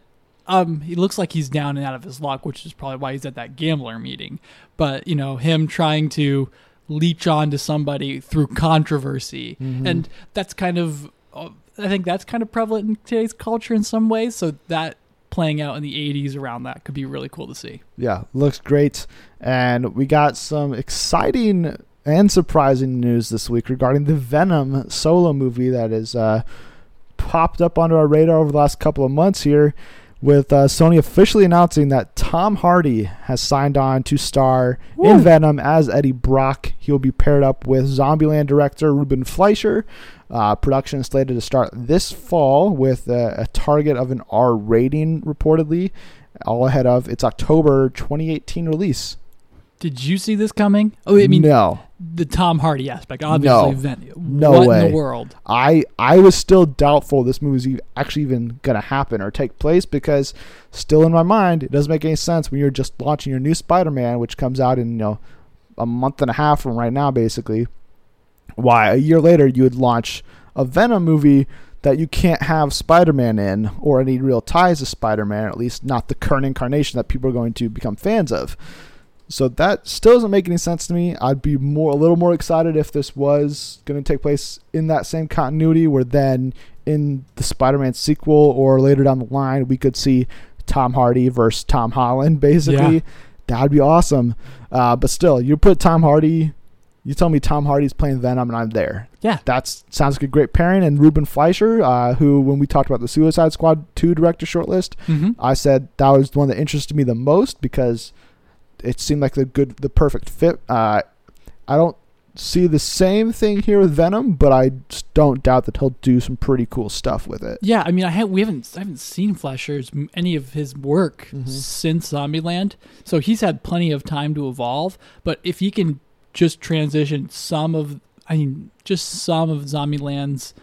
Um, he looks like he's down and out of his luck, which is probably why he's at that gambler meeting. But you know, him trying to leech on to somebody through controversy, Mm-hmm. and that's kind of, uh, I think that's kind of prevalent in today's culture in some ways. So that playing out in the '80s around that could be really cool to see. yeah, looks great. And we got some exciting and surprising news this week regarding the Venom solo movie that has uh, popped up onto our radar over the last couple of months here. With uh, Sony officially announcing that Tom Hardy has signed on to star Woo. in Venom as Eddie Brock. He'll be paired up with Zombieland director Ruben Fleischer. Uh, production is slated to start this fall with a, a target of an R rating, reportedly, all ahead of its October 2018 release. Did you see this coming? Oh, I mean, no, the Tom Hardy aspect, obviously. No. Ven- No what way. in the world? I I was still doubtful this movie was e- actually even gonna happen or take place because still in my mind it doesn't make any sense when you're just launching your new Spider-Man, which comes out in you know a month and a half from right now, basically. Why a year later you would launch a Venom movie that you can't have Spider-Man in or any real ties to Spider-Man, at least not the current incarnation that people are going to become fans of. So that still doesn't make any sense to me. I'd be more a little more excited if this was going to take place in that same continuity, where then in the Spider-Man sequel or later down the line we could see Tom Hardy versus Tom Holland. Basically, Yeah. that'd be awesome. Uh, but still, you put Tom Hardy. You tell me Tom Hardy's playing Venom, and I'm there. Yeah. That sounds like a great pairing. And Ruben Fleischer, uh, who when we talked about the Suicide Squad 2 director shortlist, hmm I said that was the one that interested me the most because it seemed like the good, the perfect fit. Uh, I don't see the same thing here with Venom, but I don't doubt that he'll do some pretty cool stuff with it. Yeah, I mean, I have we haven't I haven't seen Fleischer's m- any of his work Mhm. since Zombieland, so he's had plenty of time to evolve. But if he can just transition some of, I mean, just some of Zombieland's,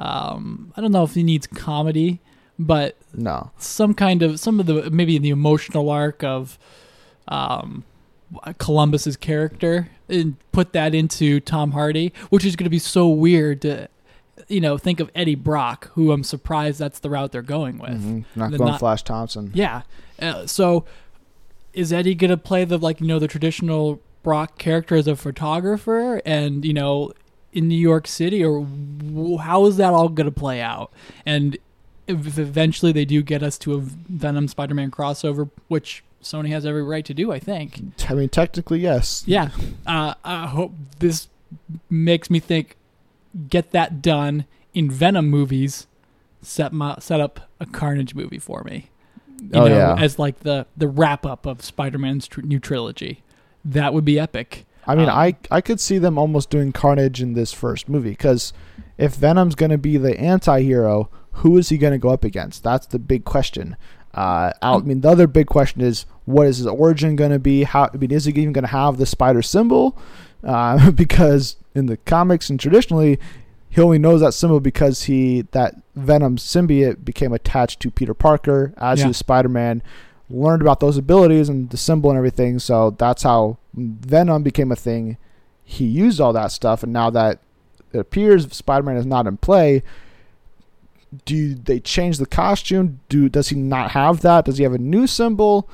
um, I don't know if he needs comedy, but No, some kind of some of the maybe the emotional arc of um Columbus's character and put that into Tom Hardy, which is going to be so weird to you know think of Eddie Brock, who I'm surprised that's the route they're going with. Mhm. not They're going not- Flash Thompson. Yeah. Uh, so is Eddie going to play the like you know the traditional Brock character as a photographer and you know in New York City or w- how is that all going to play out? And if eventually they do get us to a Venom Spider-Man crossover, which Sony has every right to do, I think. I mean, technically, yes. Yeah. Uh, I hope this makes me think get that done in Venom movies. Set my set up a Carnage movie for me. You Oh, know, yeah. as like the the wrap up of Spider-Man's tr- new trilogy. That would be epic. I mean, Um, I I could see them almost doing Carnage in this first movie because if Venom's going to be the anti-hero, who is he going to go up against? That's the big question. Uh, I Um, mean, the other big question is what is his origin going to be? How I mean, is he even going to have the spider symbol? Uh, because in the comics and traditionally, he only knows that symbol because he that Venom symbiote became attached to Peter Parker as Yeah. he was Spider-Man learned about those abilities and the symbol and everything. So that's how Venom became a thing. He used all that stuff, and now that it appears Spider-Man is not in play, do they change the costume? Do does he not have that? Does he have a new symbol?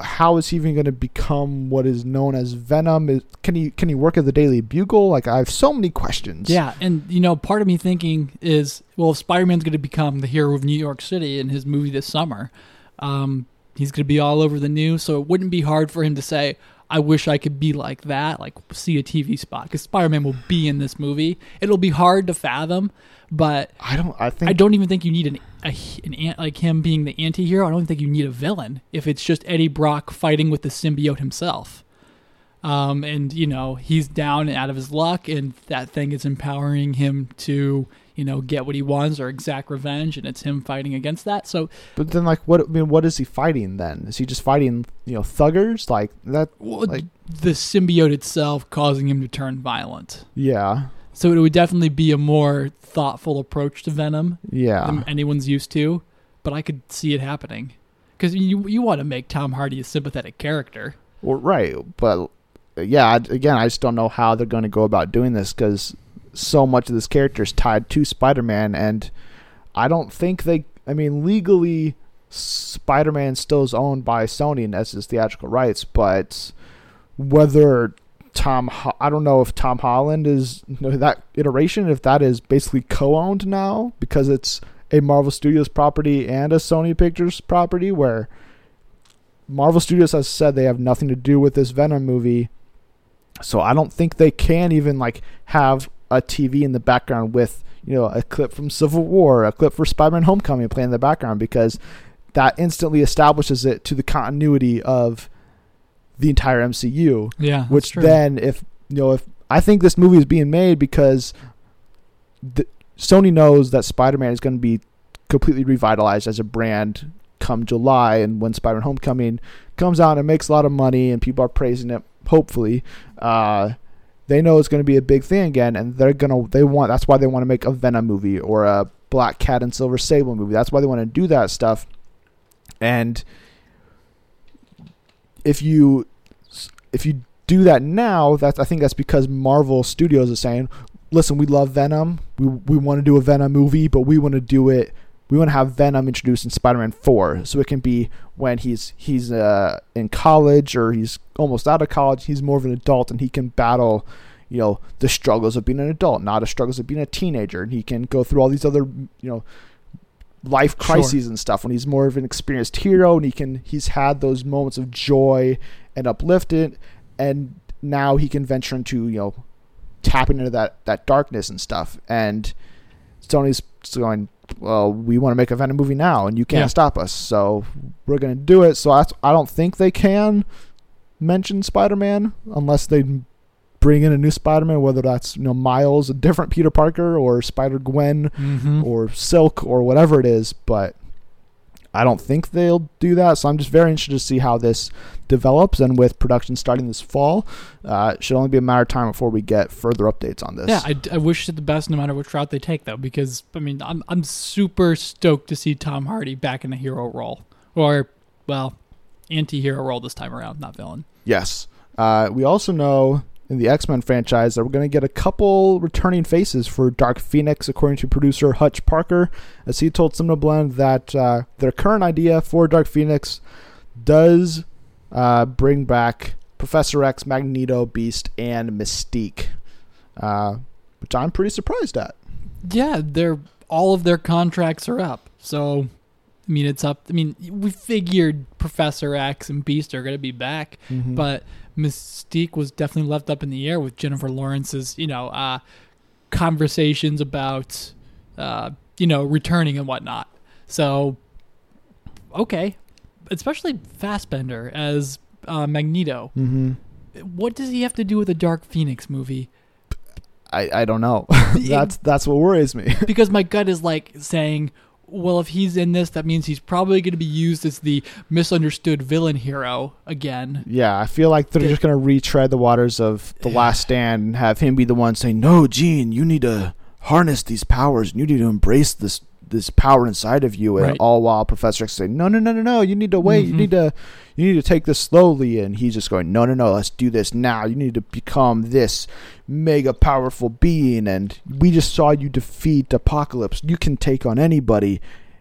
How is he even going to become what is known as Venom? Is, can he can he work at the Daily Bugle? Like I have so many questions. Yeah, and you know, part of me thinking is, well, if Spider-Man's going to become the hero of New York City in his movie this summer, um, he's going to be all over the news. So it wouldn't be hard for him to say, "I wish I could be like that." Like see a TV spot because Spider-Man will be in this movie. It'll be hard to fathom, but I don't. I think I don't even think you need an, a, an an like him being the anti-hero. I don't even think you need a villain if it's just Eddie Brock fighting with the symbiote himself. Um, and you know he's down and out of his luck, and that thing is empowering him to you know get what he wants or exact revenge, and it's him fighting against that. So But then, like, what? I mean, what is he fighting then? Is he just fighting, you know, thuggers like that? well, Like- the symbiote itself causing him to turn violent. Yeah, So it would definitely be a more thoughtful approach to Venom yeah. than anyone's used to, but I could see it happening because you you want to make Tom Hardy a sympathetic character. Well, right, but yeah, again, I just don't know how they're going to go about doing this because so much of this character is tied to Spider-Man, and I don't think they. I mean, legally, Spider-Man still is owned by Sony and has his theatrical rights, but whether Tom, Ho- I don't know if Tom Holland is you know, that iteration, if that is basically co-owned now because it's a Marvel Studios property and a Sony Pictures property, where Marvel Studios has said they have nothing to do with this Venom movie. So I don't think they can even like have a TV in the background with, you know, a clip from Civil War, a clip for Spider-Man Homecoming playing in the background because that instantly establishes it to the continuity of the entire MCU. Yeah, Which then, if you know, if I think this movie is being made because the, Sony knows that Spider-Man is going to be completely revitalized as a brand come July and when Spider-Man: Homecoming comes out and makes a lot of money and people are praising it, hopefully, uh, they know it's going to be a big thing again, and they're gonna they want that's why they want to make a Venom movie or a Black Cat and Silver Sable movie. That's why they want to do that stuff, and if you if you do that now, that's I think that's because Marvel Studios is saying, listen, we love Venom, we we want to do a Venom movie, but we want to do it. We want to have Venom introduced in Spider-Man 4, so it can be when he's he's uh, in college or he's almost out of college. He's more of an adult and he can battle, you know, the struggles of being an adult, not the struggles of being a teenager. And he can go through all these other, you know, life crises Sure. and stuff when he's more of an experienced hero and he can he's had those moments of joy and uplifted and now he can venture into you know tapping into that that darkness and stuff and Sony's going well we want to make a Venom movie now and you can't Yeah. stop us so we're going to do it so that's, I don't think they can mention Spider-Man unless they bring in a new Spider-Man whether that's you know Miles a different Peter Parker or Spider-Gwen Mm-hmm. or Silk or whatever it is, but I don't think they'll do that. So I'm just very interested to see how this develops. And with production starting this fall, uh, it should only be a matter of time before we get further updates on this. Yeah, I, I wish it the best no matter which route they take, though, because I mean, I'm I'm super stoked to see Tom Hardy back in a hero role, or well, anti-hero role this time around, not villain. Yes. Uh, we also know in the X Men franchise that we're going to get a couple returning faces for Dark Phoenix, according to producer Hutch Parker, as he told Cinema Blend that uh, their current idea for Dark Phoenix does uh, bring back Professor X, Magneto, Beast, and Mystique, uh, which I'm pretty surprised at. Yeah, they're all of their contracts are up, so I mean, it's up. I mean, we figured Professor X and Beast are going to be back, Mm-hmm. but Mystique was definitely left up in the air with Jennifer Lawrence's, you know, uh, conversations about, uh, you know, returning and whatnot. So, okay, especially Fassbender as uh, Magneto. hmm What does he have to do with a Dark Phoenix movie? I, I don't know. that's that's what worries me. Because my gut is like saying, well, if he's in this, that means he's probably going to be used as the misunderstood villain hero again. Yeah, I feel like they're The- just gonna retread the waters of the Last Stand and have him be the one saying, "No, Jean, you need to harness these powers and you need to embrace this this power inside of you." And Right. all while Professor X saying, "No, no, no, no, no, you need to wait. You Mhm. need to you need to take this slowly." And he's just going, "No, no, no, let's do this now. You need to become this mega powerful being and we just saw you defeat Apocalypse. You can take on anybody."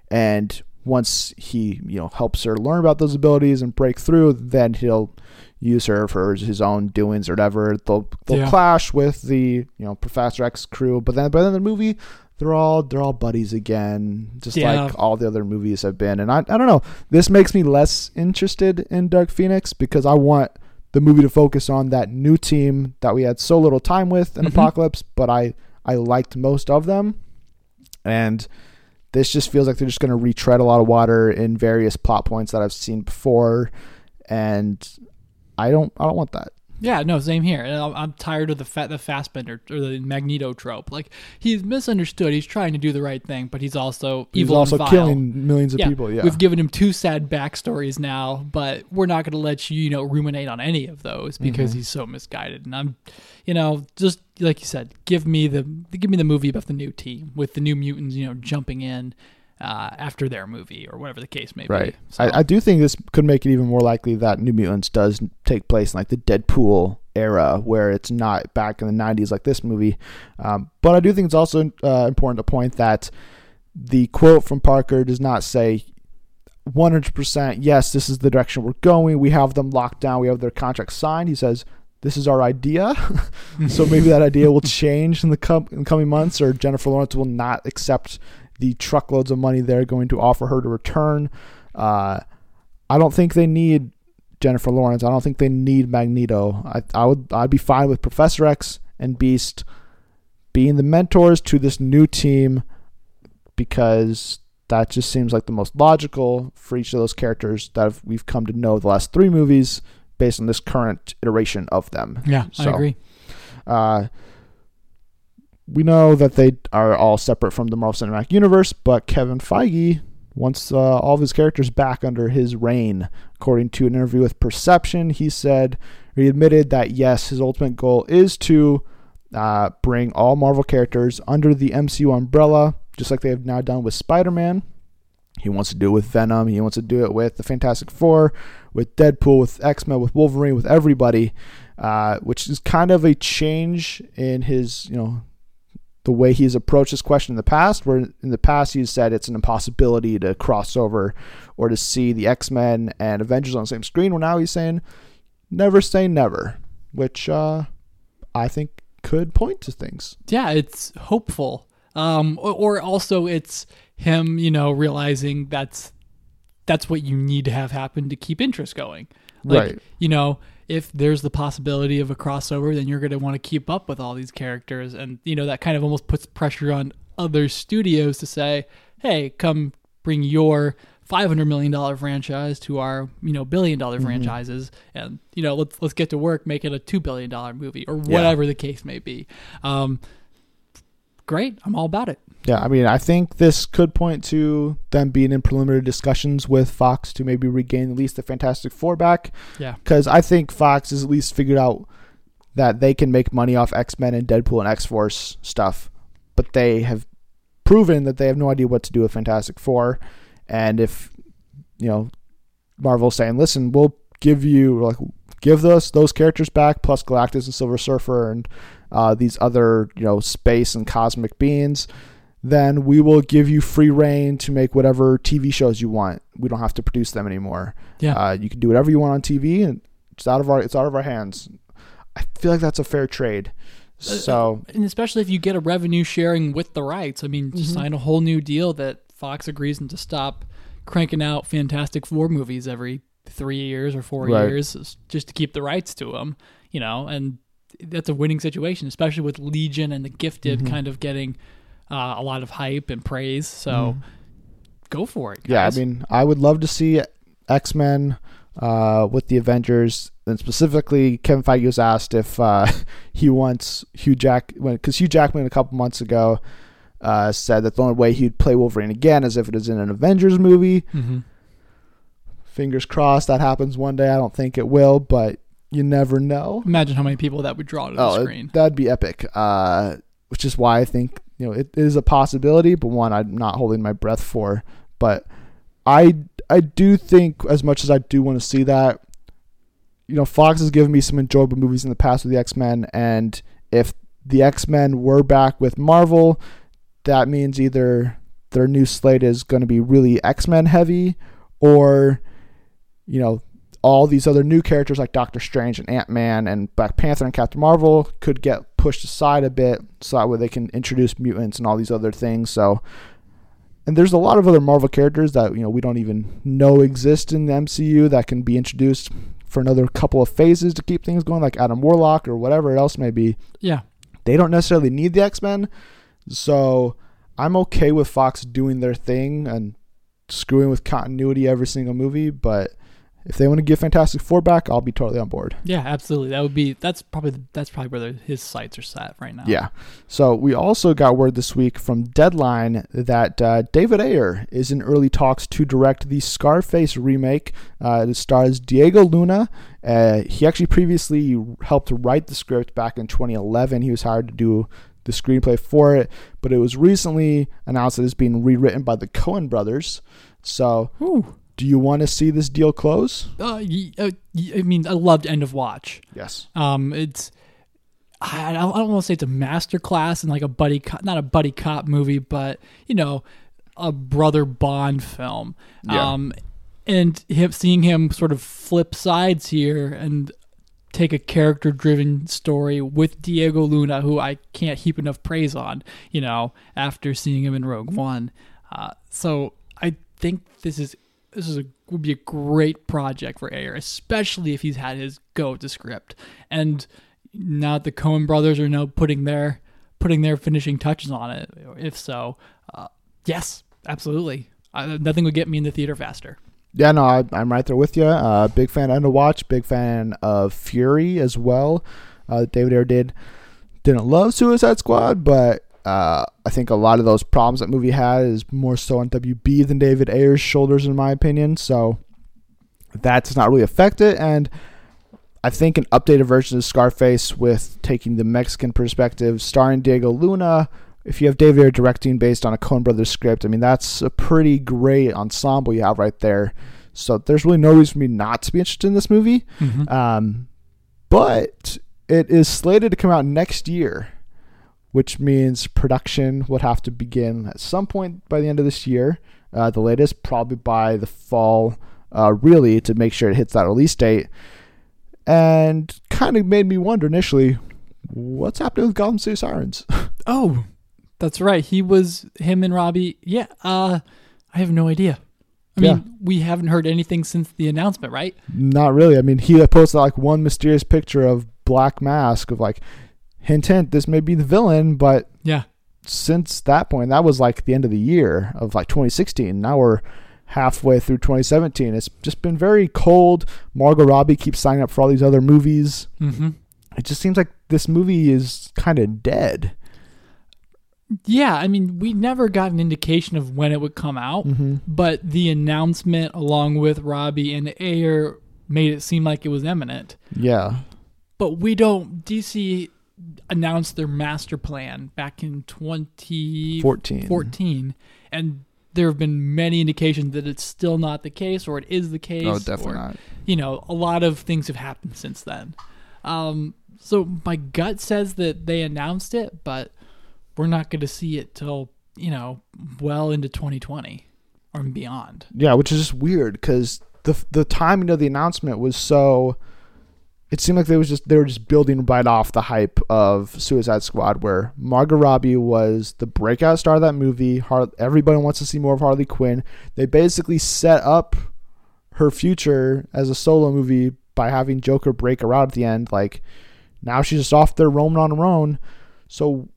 And once he, you know, helps her learn about those abilities and break through, then he'll use her for his own doings or whatever. They'll they'll Yeah. clash with the you know Professor X crew, but then but then the movie they're all they're all buddies again, just Yeah. like all the other movies have been. And I I don't know, this makes me less interested in Dark Phoenix because I want the movie to focus on that new team that we had so little time with in Mhm. Apocalypse, but I I liked most of them, and this just feels like they're just going to retread a lot of water in various plot points that I've seen before, and I don't I don't want that. Yeah, no, same here. I'm, I'm tired of the fa- the Fassbender or the Magneto trope. Like he's misunderstood. He's trying to do the right thing, but he's also He's evil also and vile. killing millions of Yeah, people. Yeah, We've given him two sad backstories now, but we're not going to let you, you know, ruminate on any of those because Mhm. he's so misguided. And I'm, you know, just like you said, give me the give me the movie about the new team with the new mutants, you know, jumping in uh, after their movie or whatever the case may right. be. So, I, I do think this could make it even more likely that New Mutants does take place in like the Deadpool era, where it's not back in the '90s like this movie. Um, but I do think it's also uh, important to point that the quote from Parker does not say 100% yes, this is the direction we're going. We have them locked down. We have their contract signed. He says. This is our idea, so maybe that idea will change in the com- in coming months, or Jennifer Lawrence will not accept the truckloads of money they're going to offer her to return. Uh, I don't think they need Jennifer Lawrence. I don't think they need Magneto. I, I would I'd be fine with Professor X and Beast being the mentors to this new team because that just seems like the most logical for each of those characters that we've come to know the last three movies based on this current iteration of them. yeah, I agree. Uh, we know that they are all separate from the Marvel Cinematic Universe, but Kevin Feige wants uh, all of his characters back under his reign. According to an interview with Perception, he said he admitted that yes, his ultimate goal is to uh, bring all Marvel characters under the MCU umbrella, just like they have now done with Spider-Man. He wants to do it with Venom. He wants to do it with the Fantastic Four, with Deadpool, with X Men, with Wolverine, with everybody, uh, which is kind of a change in his, you know, the way he's approached this question in the past. Where in the past he's said it's an impossibility to cross over or to see the X Men and Avengers on the same screen. Well, now he's saying never say never, which uh, I think could point to things. Yeah, it's hopeful. Um, or, or also it's him, you know, realizing that's that's what you need to have happen to keep interest going. Like, Right. You know, if there's the possibility of a crossover, then you're going to want to keep up with all these characters, and you know that kind of almost puts pressure on other studios to say, "Hey, come bring your." Five hundred million dollar franchise to our you know billion dollar franchises, and you know let's let's get to work, make it a two billion dollar movie or whatever the case may be. Um, great, I'm all about it. Yeah, I mean, I think this could point to them being in preliminary discussions with Fox to maybe regain at least the Fantastic Four back. Yeah. Because I think Fox has at least figured out that they can make money off X Men and Deadpool and X Force stuff, but they have proven that they have no idea what to do with Fantastic Four. And if, you know, Marvel's saying, listen, we'll give you, like, give us those characters back, plus Galactus and Silver Surfer and uh, these other, you know, space and cosmic beings then we will give you free reign to make whatever TV shows you want. We don't have to produce them anymore. Yeah. Uh, you can do whatever you want on TV, and it's out of our it's out of our hands. I feel like that's a fair trade. Uh, uh, so and especially if you get a revenue sharing with the rights. I mean, just mm-hmm. sign a whole new deal that Fox agrees to stop cranking out Fantastic Four movies every three years or four Right. years just to keep the rights to them. You know, and that's a winning situation, especially with Legion and the Gifted mm-hmm. kind of getting uh, a lot of hype and praise. So go for it. yeah, I mean, I would love to see X Men uh, with the Avengers, and specifically, Kevin Feige was asked if uh, he wants Hugh Jack because Hugh Jackman a couple months ago uh, said that the only way he'd play Wolverine again is if it is in an Avengers movie. Mhm. Fingers crossed that happens one day. I don't think it will, but you never know. imagine how many people that would draw to the Oh, it- screen. that'd be epic. Uh, which is why I think you know it is a possibility, but one I'm not holding my breath for. But I I do think as much as I do want to see that, you know, Fox has given me some enjoyable movies in the past with the X Men, and if the X Men were back with Marvel, that means either their new slate is going to be really X Men heavy, or you know all these other new characters like Doctor Strange and Ant Man and Black Panther and Captain Marvel could get pushed aside a bit so that way they can introduce mutants and all these other things. So and there's a lot of other Marvel characters that you know we don't even know exist in the MCU that can be introduced for another couple of phases to keep things going, like Adam Warlock or whatever else may be. Yeah. They don't necessarily need the X Men, so I'm okay with Fox doing their thing and screwing with continuity every single movie. But if they want to give Fantastic Four back, I'll be totally on board. Yeah, absolutely. That would be that's probably that's probably where his sights are set right now. Yeah. So we also got word this week from Deadline that uh, David Ayer is in early talks to direct the Scarface remake. Uh, it stars Diego Luna. Uh, he actually previously helped write the script back in 2011. He was hired to do the screenplay for it, but it was recently announced that it's being rewritten by the Coen brothers. So, Ooh. Do you want to see this deal close? Uh, uh, I mean, I loved End of Watch. Yes. Um, it's I don't, I don't want to say it's a master class in like a buddy cop, not a buddy cop movie, but you know, a brother Bond film. Yeah. Um, and him seeing him sort of flip sides here and take a character driven story with Diego Luna, who I can't heap enough praise on, you know, after seeing him in Rogue One. Uh, so I think this is this is a would be a great project for Ayer, especially if he's had his go the script. And now that the Coen brothers are now putting their putting their finishing touches on it. If so, uh, yes, absolutely. Nothing would get me in the theater faster. Yeah, no, I, I'm right there with you. Uh, big fan of End of Watch. Big fan of Fury as well. Uh, David Ayer did didn't love Suicide Squad, but Uh, I think a lot of those problems that movie had is more so on WB than David Ayer's shoulders, in my opinion. So that does not really affect it. And I think an updated version of Scarface with taking the Mexican perspective, starring Diego Luna. If you have David Ayer directing based on a Coen Brothers script, I mean that's a pretty great ensemble you have right there. So there's really no reason for me not to be interested in this movie. Mhm. Um, but it is slated to come out next year, which means production would have to begin at some point by the end of this year. Uh, the latest, probably by the fall, uh, really, to make sure it hits that release date. And kind of made me wonder initially, what's happening with Gotham City Sirens? Oh, that's right. He was him and Robbie. Yeah. Uh, I have no idea. I mean, Yeah. we haven't heard anything since the announcement, right? Not really. I mean, he posted like one mysterious picture of Black Mask of like, hint, hint, this may be the villain, but Yeah. since that point, that was like the end of the year of like 2016. Now we're halfway through 2017. It's just been very cold. Margot Robbie keeps signing up for all these other movies. Mm-hmm. It just seems like this movie is kind of dead. Yeah. I mean, we never got an indication of when it would come out, Mm-hmm. but the announcement, along with Robbie and Ayer, made it seem like it was imminent. Yeah. But we don't. DC announced their master plan back in 2014, 14. and there have been many indications that it's still not the case, or it is the case. Oh, definitely or- not. you know, a lot of things have happened since then. Um, so my gut says that they announced it, but we're not going to see it till you know well into 2020 or beyond. Yeah, which is just weird because the the timing of the announcement was so. It seemed like they was just they were just building right off the hype of Suicide Squad, where Margot Robbie was the breakout star of that movie. Har- everybody wants to see more of Harley Quinn. They basically set up her future as a solo movie by having Joker break her out at the end. Like now she's just off there roaming on her own. So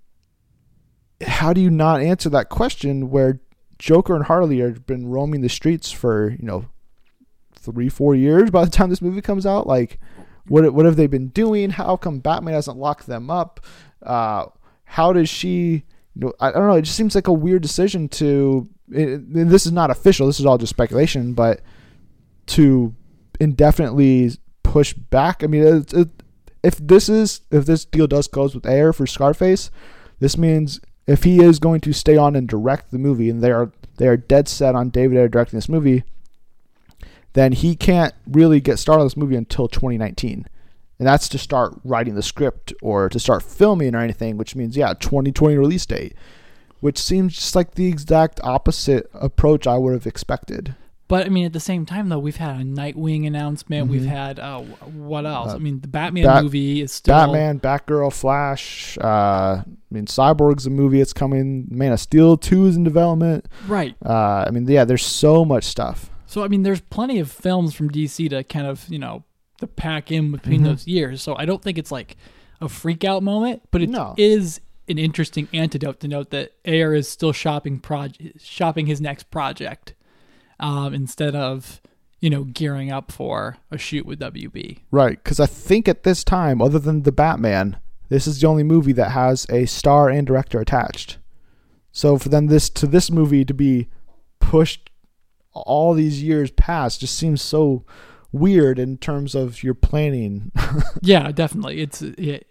how do you not answer that question where Joker and Harley have been roaming the streets for you know three four years by the time this movie comes out like what what have they been doing? How come Batman hasn't locked them up? Uh, how does she you know I, I don't know it just seems like a weird decision to it, this is not official this is all just speculation but to indefinitely push back. I mean it, it, if this is if this deal does close with Ayer for Scarface this means if he is going to stay on and direct the movie, and they are they are dead set on David Ayer directing this movie, then he can't really get started on this movie until 2019, and that's to start writing the script or to start filming or anything, which means yeah, 2020 release date, which seems just like the exact opposite approach I would have expected. But I mean, at the same time, though, we've had a Nightwing announcement. We've Mhm. had uh, what else? Uh, I mean, the Batman Bat- movie is still Batman, Batgirl, Flash. Uh, I mean, Cyborg's a movie that's coming. Man of Steel 2 is in development. right. Uh, I mean, yeah, there's so much stuff. So I mean, there's plenty of films from DC to kind of you know to pack in between Mhm. those years. So I don't think it's like a freak out moment, but it is No. an interesting antidote to note that Ayer is still shopping proj- shopping his next project um, instead of you know gearing up for a shoot with WB. Right, because I think at this time, other than the Batman, this is the only movie that has a star and director attached. So for them this to this movie to be pushed all these years past just seems so weird in terms of your planning. yeah, definitely. It's it,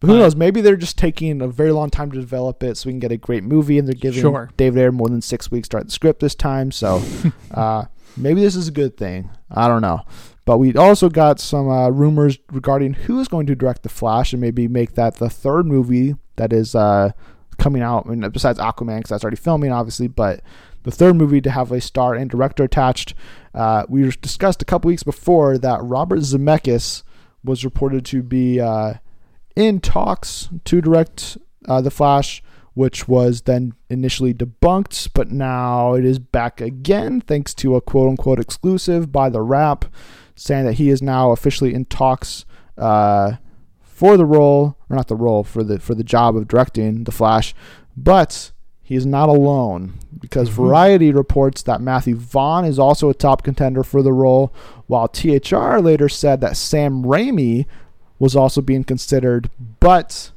But who knows? Maybe they're just taking a very long time to develop it, so we can get a great movie, and they're giving Sure. David Ayer more than six weeks to write the script this time. So uh, maybe this is a good thing. I don't know. But we also got some uh, rumors regarding who is going to direct The Flash, and maybe make that the third movie that is uh, coming out. I mean, besides Aquaman, because that's already filming, obviously, but the third movie to have a star and director attached. Uh, we discussed a couple weeks before that Robert Zemeckis was reported to be. Uh, in talks to direct uh, The Flash, which was then initially debunked, but now it is back again thanks to a quote unquote exclusive by The Wrap saying that he is now officially in talks uh, for the role, or not the role, for the for the job of directing The Flash, but he is not alone because Mhm. Variety reports that Matthew Vaughn is also a top contender for the role, while THR later said that Sam Raimi was also being considered, but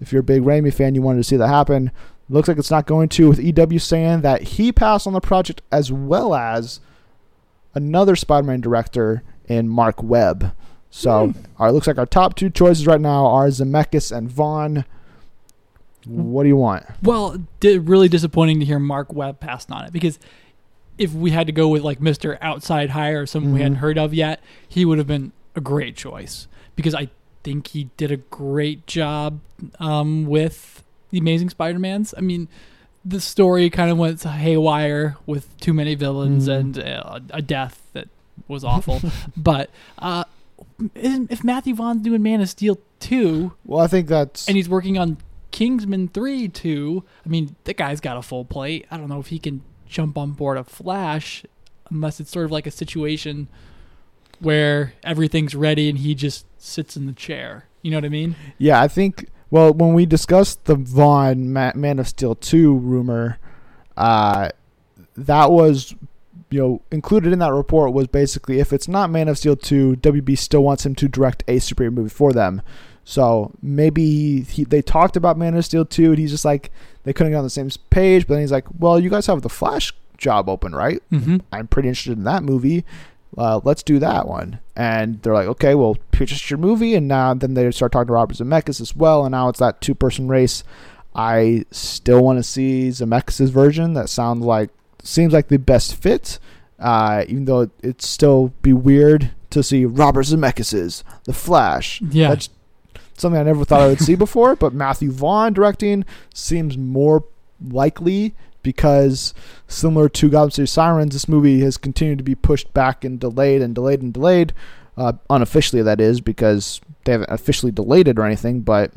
if you're a big Raimi fan, you wanted to see that happen. Looks like it's not going to, with EW saying that he passed on the project as well as another Spider-Man director in Marc Webb. So, our, it looks like our top two choices right now are Zemeckis and Vaughn. What do you want? Well, di- really disappointing to hear Marc Webb passed on it because if we had to go with like Mr. Outside Hire or someone we hadn't Mhm. heard of yet, he would have been a great choice because I think he did a great job um, with the Amazing Spider-Mans. I mean, the story kind of went haywire with too many villains Mhm. and uh, a death that was awful. but uh, isn't- if Matthew Vaughn's doing Man of Steel 2 Well, I think that's and he's working on Kingsman 3 too. I mean, the guy's got a full plate. I don't know if he can jump on board a Flash unless it's sort of like a situation where everything's ready and he just sits in the chair. You know what I mean? Yeah, I think. Well, when we discussed the Vaughn Man of Steel two rumor, uh, that was you know included in that report was basically if it's not Man of Steel two, WB still wants him to direct a superhero movie for them. So maybe he, they talked about Man of Steel two, and he's just like they couldn't get on the same page. But then he's like, "Well, you guys have the Flash job open, right? Mm-hmm. I'm pretty interested in that movie. Uh, let's do that one. And they're like, okay, well, pitch us your movie. And now then they start talking to Robert Zemeckis as well. And now it's that two person race. I still want to see Zemeckis' version. That sounds like seems like the best fit. Uh, even though it, it'd still be weird to see Robert Zemeckis's The Flash. Yeah. That's something I never thought I would see before. But Matthew Vaughn directing seems more likely because similar to Gotham City Sirens, this movie has continued to be pushed back and delayed and delayed and delayed. Uh, unofficially, that is because they haven't officially delayed it or anything, but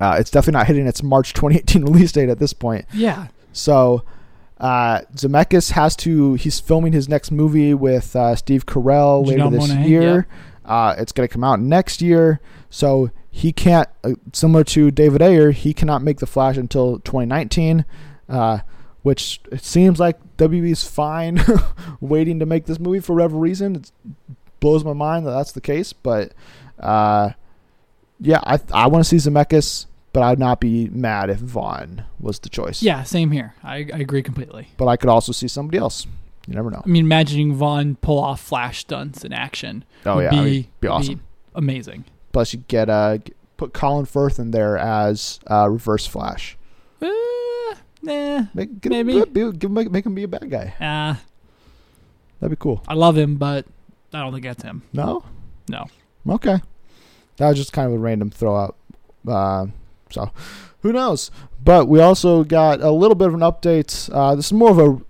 uh, it's definitely not hitting its March 2018 release date at this point. Yeah. So uh, Zemeckis has to. He's filming his next movie with uh, Steve Carell later this Monáe, year. Uh, it's going to come out next year, so he can't. Uh, similar to David Ayer, he cannot make the Flash until 2019, uh, which it seems like WB's fine waiting to make this movie for whatever reason. It blows my mind that that's the case, but uh, yeah, I I want to see Zemeckis, but I'd not be mad if Vaughn was the choice. Yeah, same here. I, I agree completely. but I could also see somebody else. You never know. I mean, imagining Vaughn pull off Flash stunts in action Oh would yeah, be, I mean, be awesome. amazing. Plus, you get uh put Colin Firth in there as uh, Reverse Flash. Uh, nah. Make, get Maybe. him, be, give, make, make him be a bad guy. Uh, That'd be cool. I love him, but I don't think that's him. No, No. okay. That was just kind of a random throw out. Uh, so, who knows? But we also got a little bit of an update. Uh, this is more of a.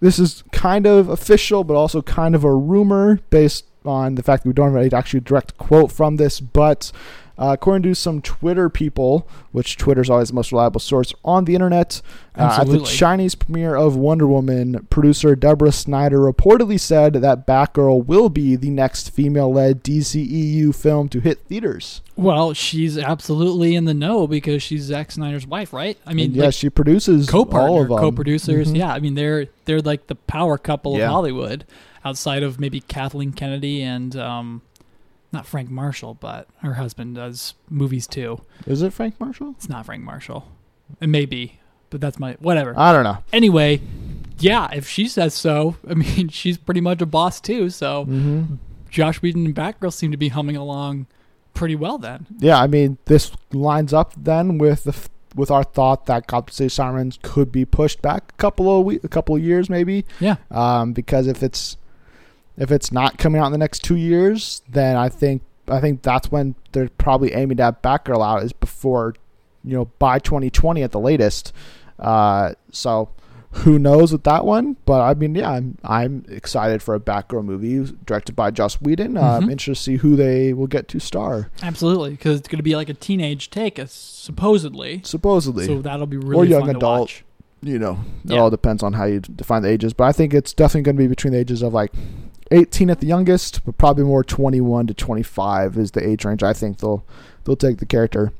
This is kind of official, but also kind of a rumor based on the fact that we don't have an actually direct quote from this. But uh, according to some Twitter people, which Twitter is always the most reliable source on the internet, uh, at the Chinese premiere of Wonder Woman, producer Deborah Snyder reportedly said that Batgirl will be the next female-led DCEU film to hit theaters. Well, she's absolutely in the know because she's Zack Snyder's wife, right? I mean, And yes, like, she produces co-partner, all of them. co-producers. Mhm. Yeah, I mean, they're they're like the power couple Yeah. of Hollywood, outside of maybe Kathleen Kennedy and um, not Frank Marshall, but her husband does movies too. Is it Frank Marshall? It's not Frank Marshall. It may be, but that's my whatever. I don't know. anyway, yeah, if she says so, I mean, she's pretty much a boss too. So hmm Joss Whedon and Batgirl seem to be humming along pretty well then. Yeah, I mean, this lines up then with the f- with our thought that City Sirens could be pushed back a couple of we- a couple of years maybe. Yeah. Um, because if it's if it's not coming out in the next two years, then I think I think that's when they're probably aiming to have Batgirl out is before you know by 2020 at the latest. Uh, so who knows with that one? But I mean, yeah, I'm I'm excited for a Batgirl movie directed by Joss Whedon. Uh, I'm Mhm. interested to see who they will get to star. Absolutely, because it's going to be like a teenage take, uh, supposedly. Supposedly, So that'll be really young fun to adult. you know, it Yeah. all depends on how you define the ages. But I think it's definitely going to be between the ages of like 18 at the youngest, but probably more 21 to 25 is the age range I think they'll they'll take the character.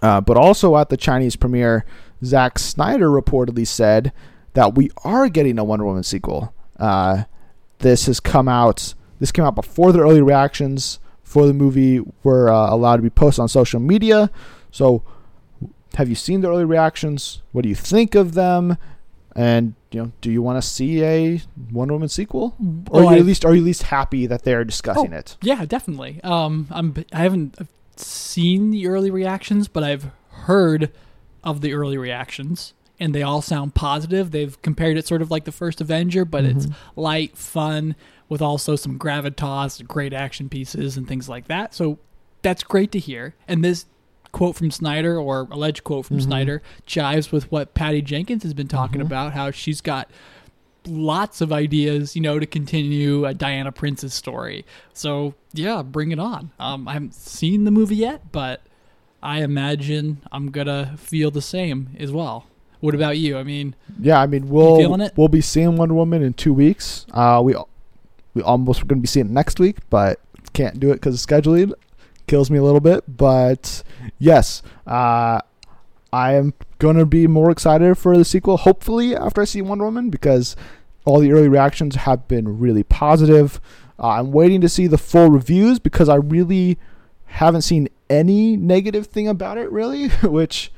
Uh, but also at the Chinese premiere, Zack Snyder reportedly said that we are getting a Wonder Woman sequel. Uh, this has come out. This came out before the early reactions for the movie were uh, allowed to be posted on social media. So have you seen the early reactions? What do you think of them? And you know, do you want to see a Wonder Woman sequel, or Well, are you at least are you at least happy that they're discussing Oh. it? Yeah, definitely. Um, I'm I haven't seen the early reactions, but I've heard of the early reactions, and they all sound positive. They've compared it sort of like the first Avenger, but it's light, fun, with also some gravitas, great action pieces, and things like that. So that's great to hear. And this quote from Snyder, or alleged quote from Snyder, jives with what Patty Jenkins has been talking about. How she's got lots of ideas, you know, to continue uh, Diana Prince's story. So yeah, bring it on. Um, I haven't seen the movie yet, but I imagine I'm gonna feel the same as well. What about you? I mean, Yeah, I mean we'll it? we'll be seeing Wonder Woman in two weeks. Uh, we we almost were going to be seeing it next week, but can't do it because of scheduling. Kills me a little bit, but yes, uh, I am going to be more excited for the sequel. Hopefully, after I see Wonder Woman, because all the early reactions have been really positive. Uh, I'm waiting to see the full reviews because I really haven't seen any negative thing about it, really, which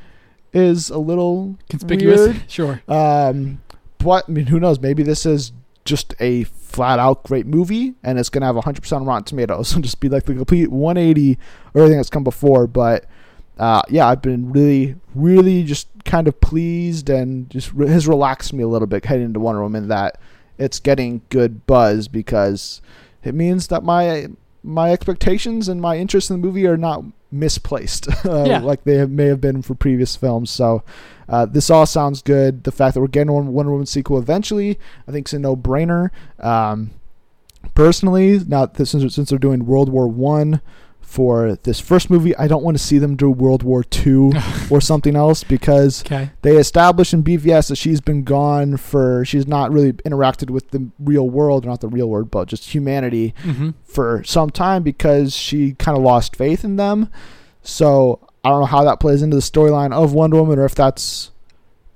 is a little conspicuous. weird. Sure. Um, but I mean, who knows? Maybe this is just a flat out great movie, and it's gonna have 100% Rotten Tomatoes and just be like the complete 180 or everything that's come before. But uh, yeah, I've been really, really just kind of pleased, and just re- has relaxed me a little bit heading into Wonder Woman that it's getting good buzz because it means that my my expectations and my interest in the movie are not misplaced uh, Yeah. like they have, may have been for previous films. So uh, this all sounds good. The fact that we're getting one Wonder Woman sequel eventually, I think, is a no brainer. Um, personally, that since since they're doing World War One for this first movie, I don't want to see them do World War Two or something else because Okay. they established in BVS that she's been gone for she's not really interacted with the real world, not the real world, but just humanity Mm-hmm. for some time because she kind of lost faith in them. So I don't know how that plays into the storyline of Wonder Woman or if that's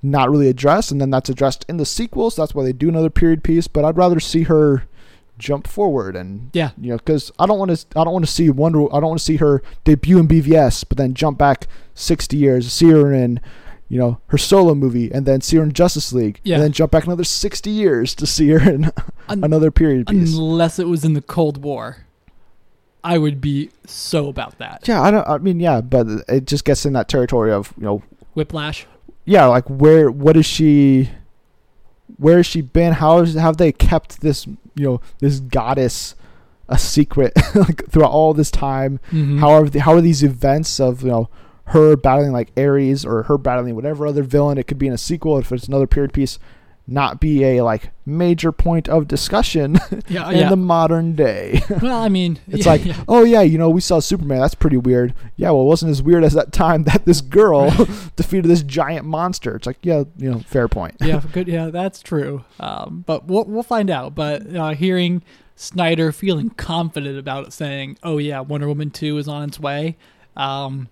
not really addressed and then that's addressed in the sequel. So that's why they do another period piece. But I'd rather see her jump forward and Yeah. you know because I don't want to I don't want to see Wonder I don't want to see her debut in BVS but then jump back 60 years see her in you know her solo movie and then see her in Justice League Yeah. and then jump back another 60 years to see her in Un- another period piece. Unless it was in the Cold War, I would be so about that. Yeah, I don't. I mean, yeah, but it just gets in that territory of you know, Whiplash. yeah, like where, what is she, where has she been? How is, have they kept this, you know, this goddess a secret like throughout all this time? Mhm. How are the, how are these events of you know her battling like Ares or her battling whatever other villain? It could be in a sequel if it's another period piece. Not be a like major point of discussion yeah, in yeah. the modern day. well, I mean, It's yeah, like, oh yeah, you know, we saw Superman. That's pretty weird. Yeah, well, it wasn't as weird as that time that this girl defeated this giant monster. It's like, yeah, you know, fair point. yeah, good. Yeah, that's true. Um, but we'll we'll find out. But uh, hearing Snyder feeling confident about it, saying, "Oh yeah, Wonder Woman two is on its way," um,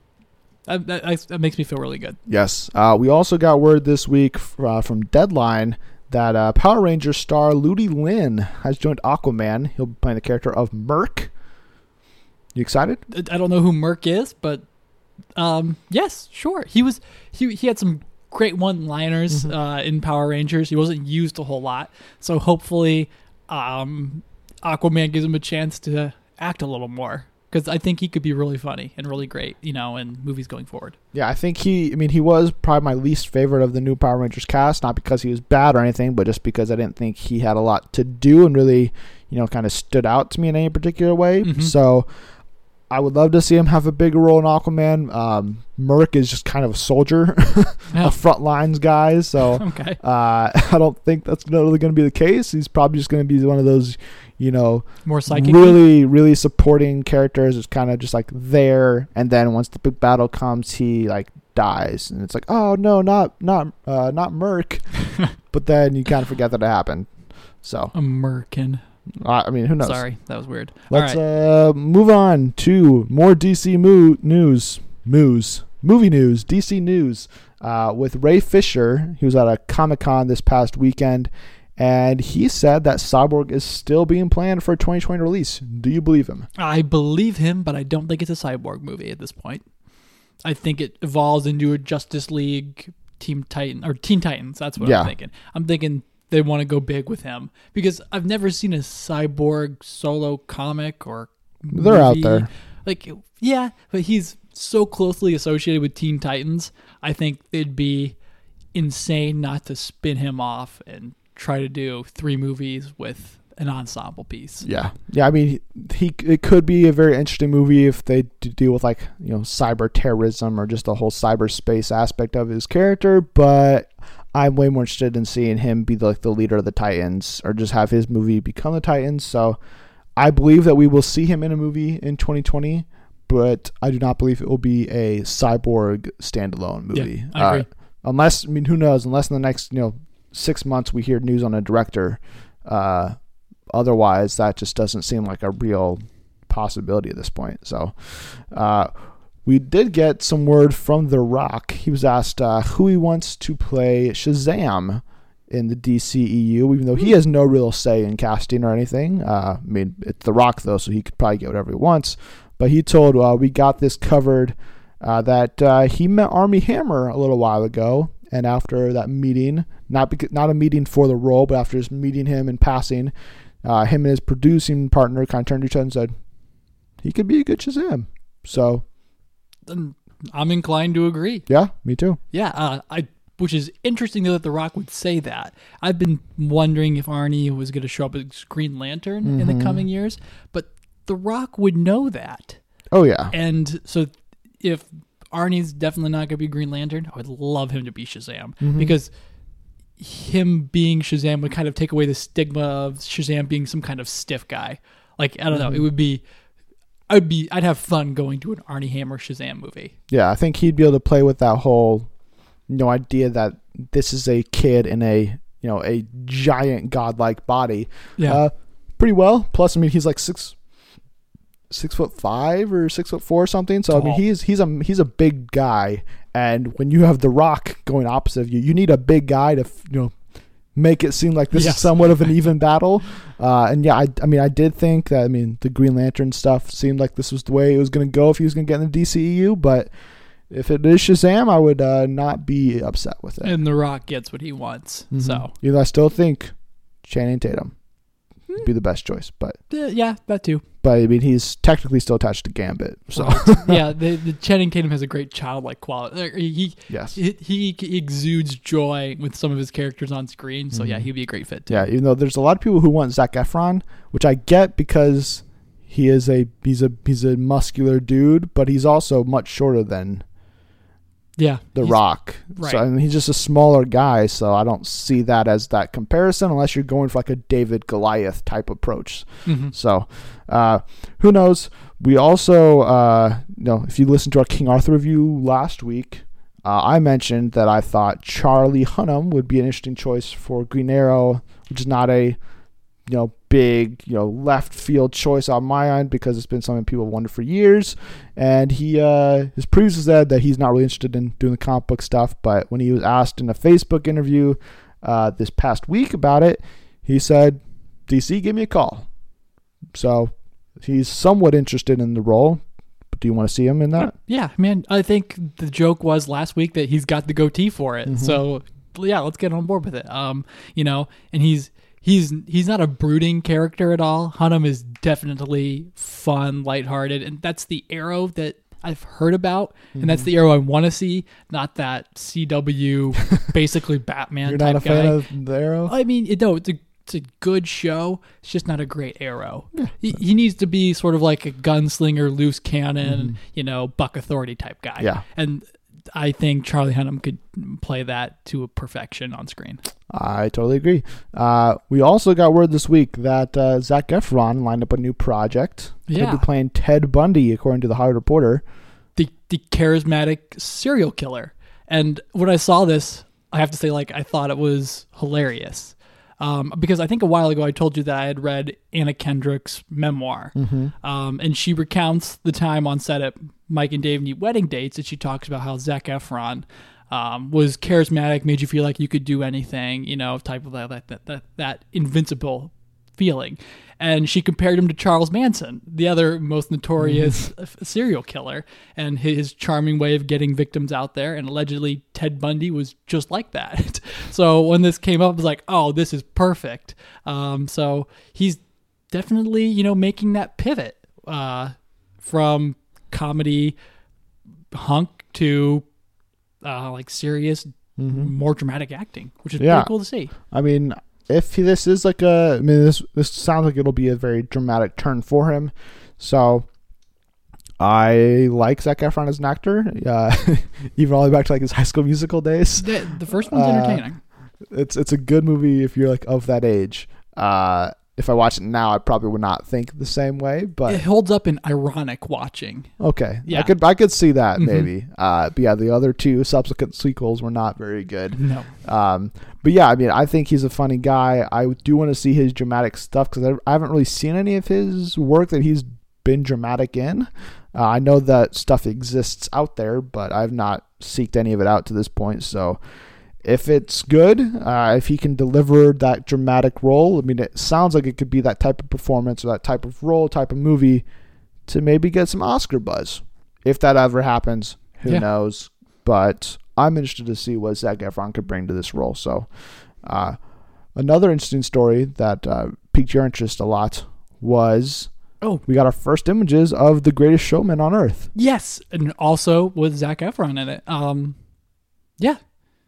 that, that, that makes me feel really good. Yes. Uh, we also got word this week uh, from Deadline that uh, Power Rangers star Ludi Lin has joined Aquaman. He'll be playing the character of Merc. You excited? I don't know who Merc is, but um, yes, sure. He was he he had some great one-liners Mhm. uh, in Power Rangers. He wasn't used a whole lot, so hopefully, um, Aquaman gives him a chance to act a little more because I think he could be really funny and really great, you know, in movies going forward. Yeah, I think he. I mean, he was probably my least favorite of the new Power Rangers cast. Not because he was bad or anything, but just because I didn't think he had a lot to do and really, you know, kind of stood out to me in any particular way. Mhm. So, I would love to see him have a bigger role in Aquaman. Um, Merc is just kind of a soldier, Yeah. a front lines guy. So, Okay, uh, I don't think that's really going to be the case. He's probably just going to be one of those, you know, more psychic. really, really supporting characters. It's kind of just like there, and then once the big battle comes, he like dies, and it's like, oh no, not not uh, not Merc. but then you kind of forget that it happened. So American. I I mean, who knows? Sorry, that was weird. Let's All right. uh, move on to more DC mo- news, news, movie news, DC news. Uh, with Ray Fisher, he was at a Comic Con this past weekend, and he said that Cyborg is still being planned for a 2020 release. Do you believe him? I believe him, but I don't think it's a cyborg movie at this point. I think it evolves into a Justice League Team Titan or Teen Titans. That's what Yeah. I'm thinking. I'm thinking they want to go big with him because I've never seen a cyborg solo comic or They're out there. Like, yeah, but he's so closely associated with Teen Titans. I think it'd be insane not to spin him off and try to do three movies with an ensemble piece. Yeah, yeah. I mean, he it could be a very interesting movie if they deal with like you know cyber terrorism or just the whole cyberspace aspect of his character. But I'm way more interested in seeing him be like the leader of the Titans or just have his movie become the Titans. So I believe that we will see him in a movie in 2020. But I do not believe it will be a cyborg standalone movie. I agree. Uh, unless I mean, who knows? Unless in the next you know six months we hear news on a director. Uh, otherwise, that just doesn't seem like a real possibility at this point. So, uh, we did get some word from The Rock. He was asked uh, who he wants to play Shazam in the DCEU, even though he has no real say in casting or anything. Uh, I mean, it's The Rock though, so he could probably get whatever he wants. But he told uh, we got this covered uh, that uh, he met Armie Hammer a little while ago, and after that meeting, not because, not a meeting for the role, but after just meeting him and passing, uh, him and his producing partner kind of turned to each other and said he could be a good Shazam. So I'm inclined to agree. yeah, me too. Yeah, uh, I which is interesting though that The Rock would say that. I've been wondering if Armie was going to show up as Green Lantern in the coming years, but The Rock would know that. Oh yeah, And so if Armie's definitely not going to be Green Lantern, I would love him to be Shazam because him being Shazam would kind of take away the stigma of Shazam being some kind of stiff guy. Like I don't know, it would be I'd be I'd have fun going to an Armie Hammer Shazam movie. yeah. I think he'd be able to play with that whole, you know, idea that this is a kid in a you know a giant godlike body. Yeah. uh, pretty well. Plus, I mean, he's like six, six foot five or six foot four or something. So I mean, he's he's a he's a big guy, and when you have The Rock going opposite of you, you need a big guy to you know make it seem like this Yes. is somewhat of an even battle. Uh, and yeah, I, I mean, I did think that I mean the Green Lantern stuff seemed like this was the way it was going to go if he was going to get in the DCEU, but. If it is Shazam, I would uh, not be upset with it. and The Rock gets what he wants. Mhm. So even though I still think Channing Tatum would be the best choice, but yeah, that too. but I mean he's technically still attached to Gambit. So yeah, the, the Channing Tatum has a great childlike quality. He, yes, he he exudes joy with some of his characters on screen. So yeah, mm-hmm. he'd be a great fit too. yeah. Even though there's a lot of people who want Zac Efron, which I get because he is a he's a he's a muscular dude, but he's also much shorter than yeah. The Rock. right. So and he's just a smaller guy, so I don't see that as that comparison unless you're going for like a David Goliath type approach. Mhm. So, uh, who knows? We also, uh, you know, if you listened to our King Arthur review last week, uh, I mentioned that I thought Charlie Hunnam would be an interesting choice for Green Arrow, which is not a, you know, big, you know, left field choice on my end because it's been something people have wondered for years. And he, uh, his previously said that he's not really interested in doing the comic book stuff, but when he was asked in a Facebook interview uh, this past week about it, he said, "DC, give me a call." So he's somewhat interested in the role. But do you want to see him in that? Yeah, man. I think the joke was last week that he's got the goatee for it. So yeah, let's get on board with it. Um, you know, and he's he's he's not a brooding character at all. Hunnam is definitely fun, lighthearted, and that's the arrow that I've heard about, and that's the arrow I want to see, not that CW basically Batman You're not a guy. fan of the Arrow? I mean, it, no, it's a it's a good show. It's just not a great arrow. He, he needs to be sort of like a gunslinger, loose cannon, you know, buck authority type guy. Mm-hmm. Yeah. and I think Charlie Hunnam could play that to a perfection on screen. I totally agree. Uh, we also got word this week that uh, Zac Efron lined up a new project. He'll Yeah. be playing Ted Bundy, according to the Hollywood Reporter. The the charismatic serial killer. And when I saw this, I have to say, like, I thought it was hilarious. Um, because I think a while ago I told you that I had read Anna Kendrick's memoir, um, and she recounts the time on set at Mike and Dave Need Wedding Dates, and she talks about how Zac Efron um, was charismatic, made you feel like you could do anything, you know, type of that that that, that invincible feeling. And she compared him to Charles Manson, the other most notorious serial killer, and his charming way of getting victims out there. And allegedly, Ted Bundy was just like that. so when this came up, I was like, oh, this is perfect. Um, so he's definitely, you know, making that pivot uh, from comedy hunk to uh, like serious, more dramatic acting, which is Yeah. pretty cool to see. I mean, if he- this is like a, I mean, this this sounds like it'll be a very dramatic turn for him. So, I like Zac Efron as an actor, uh, even all the way back to like his High School Musical days. The, the first one's Uh, entertaining. It's it's a good movie if you're like of that age. Uh, if I watch it now, I probably would not think the same way. But it holds up in ironic watching. okay, Yeah. I could I could see that Mhm. maybe. Uh, but yeah, the other two subsequent sequels were not very good. No. Um, but yeah, I mean, I think he's a funny guy. I do want to see his dramatic stuff because I, I haven't really seen any of his work that he's been dramatic in. Uh, I know that stuff exists out there, but I've not seeked any of it out to this point. So if it's good, uh, if he can deliver that dramatic role, I mean, it sounds like it could be that type of performance or that type of role, type of movie to maybe get some Oscar buzz. If that ever happens, who Yeah. knows? But I'm interested to see what Zac Efron could bring to this role. So, uh, another interesting story that uh, piqued your interest a lot was Oh, we got our first images of the greatest showman on earth. yes. And also with Zac Efron in it. Um, yeah.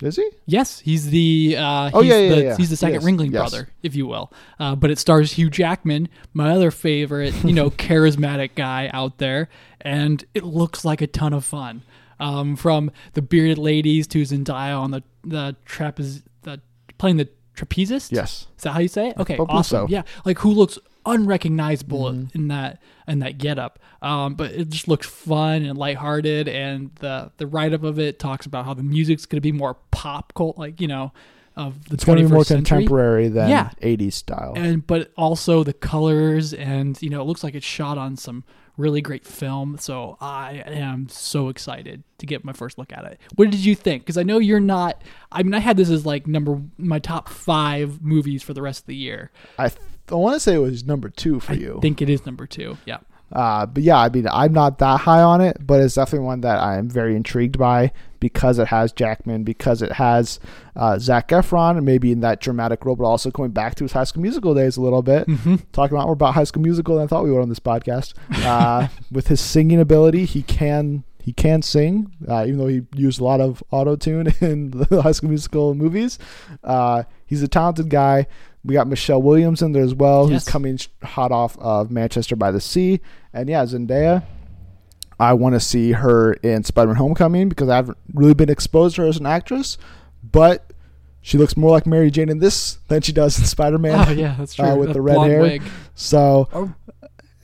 Is he? Yes, he's the uh, Oh, he's yeah, yeah, the, yeah. he's the second Yes, Ringling yes. brother, if you will. Uh, but it stars Hugh Jackman, my other favorite, you know, charismatic guy out there, and it looks like a ton of fun. Um, from the bearded ladies to Zendaya on the the trapeze, the playing the trapezist. Yes. Is that how you say it? Okay, awesome. so. Yeah, like who looks unrecognizable Mm-hmm. in that in that getup. Um, but it just looks fun and lighthearted, and the the write up of it talks about how the music's going to be more pop cult, like you know, of the It's going to be more century. contemporary than Yeah. 80s style. And but also the colors, and you know, it looks like it's shot on some really great film. So I am so excited to get my first look at it. What did you think? Because I know you're not. I mean, I had this as like number my top five movies for the rest of the year. I, I want to say it was number two for you. I think it is number two. Yeah. Uh, but yeah, I mean, I'm not that high on it, but it's definitely one that I'm very intrigued by because it has Jackman, because it has uh, Zac Efron, and maybe in that dramatic role, but also going back to his High School Musical days a little bit, talking a lot more about High School Musical than I thought we would on this podcast. Uh, with his singing ability, he can he can sing, uh, even though he used a lot of auto tune in the High School Musical movies. Uh, he's a talented guy. We got Michelle Williams in there as well, Yes. who's coming hot off of Manchester by the Sea. And yeah, Zendaya. I want to see her in Spider-Man: Homecoming because I haven't really been exposed to her as an actress, but she looks more like Mary Jane in this than she does in Spider-Man. Oh yeah, that's true. Uh, with That the red hair. wig. So Oh.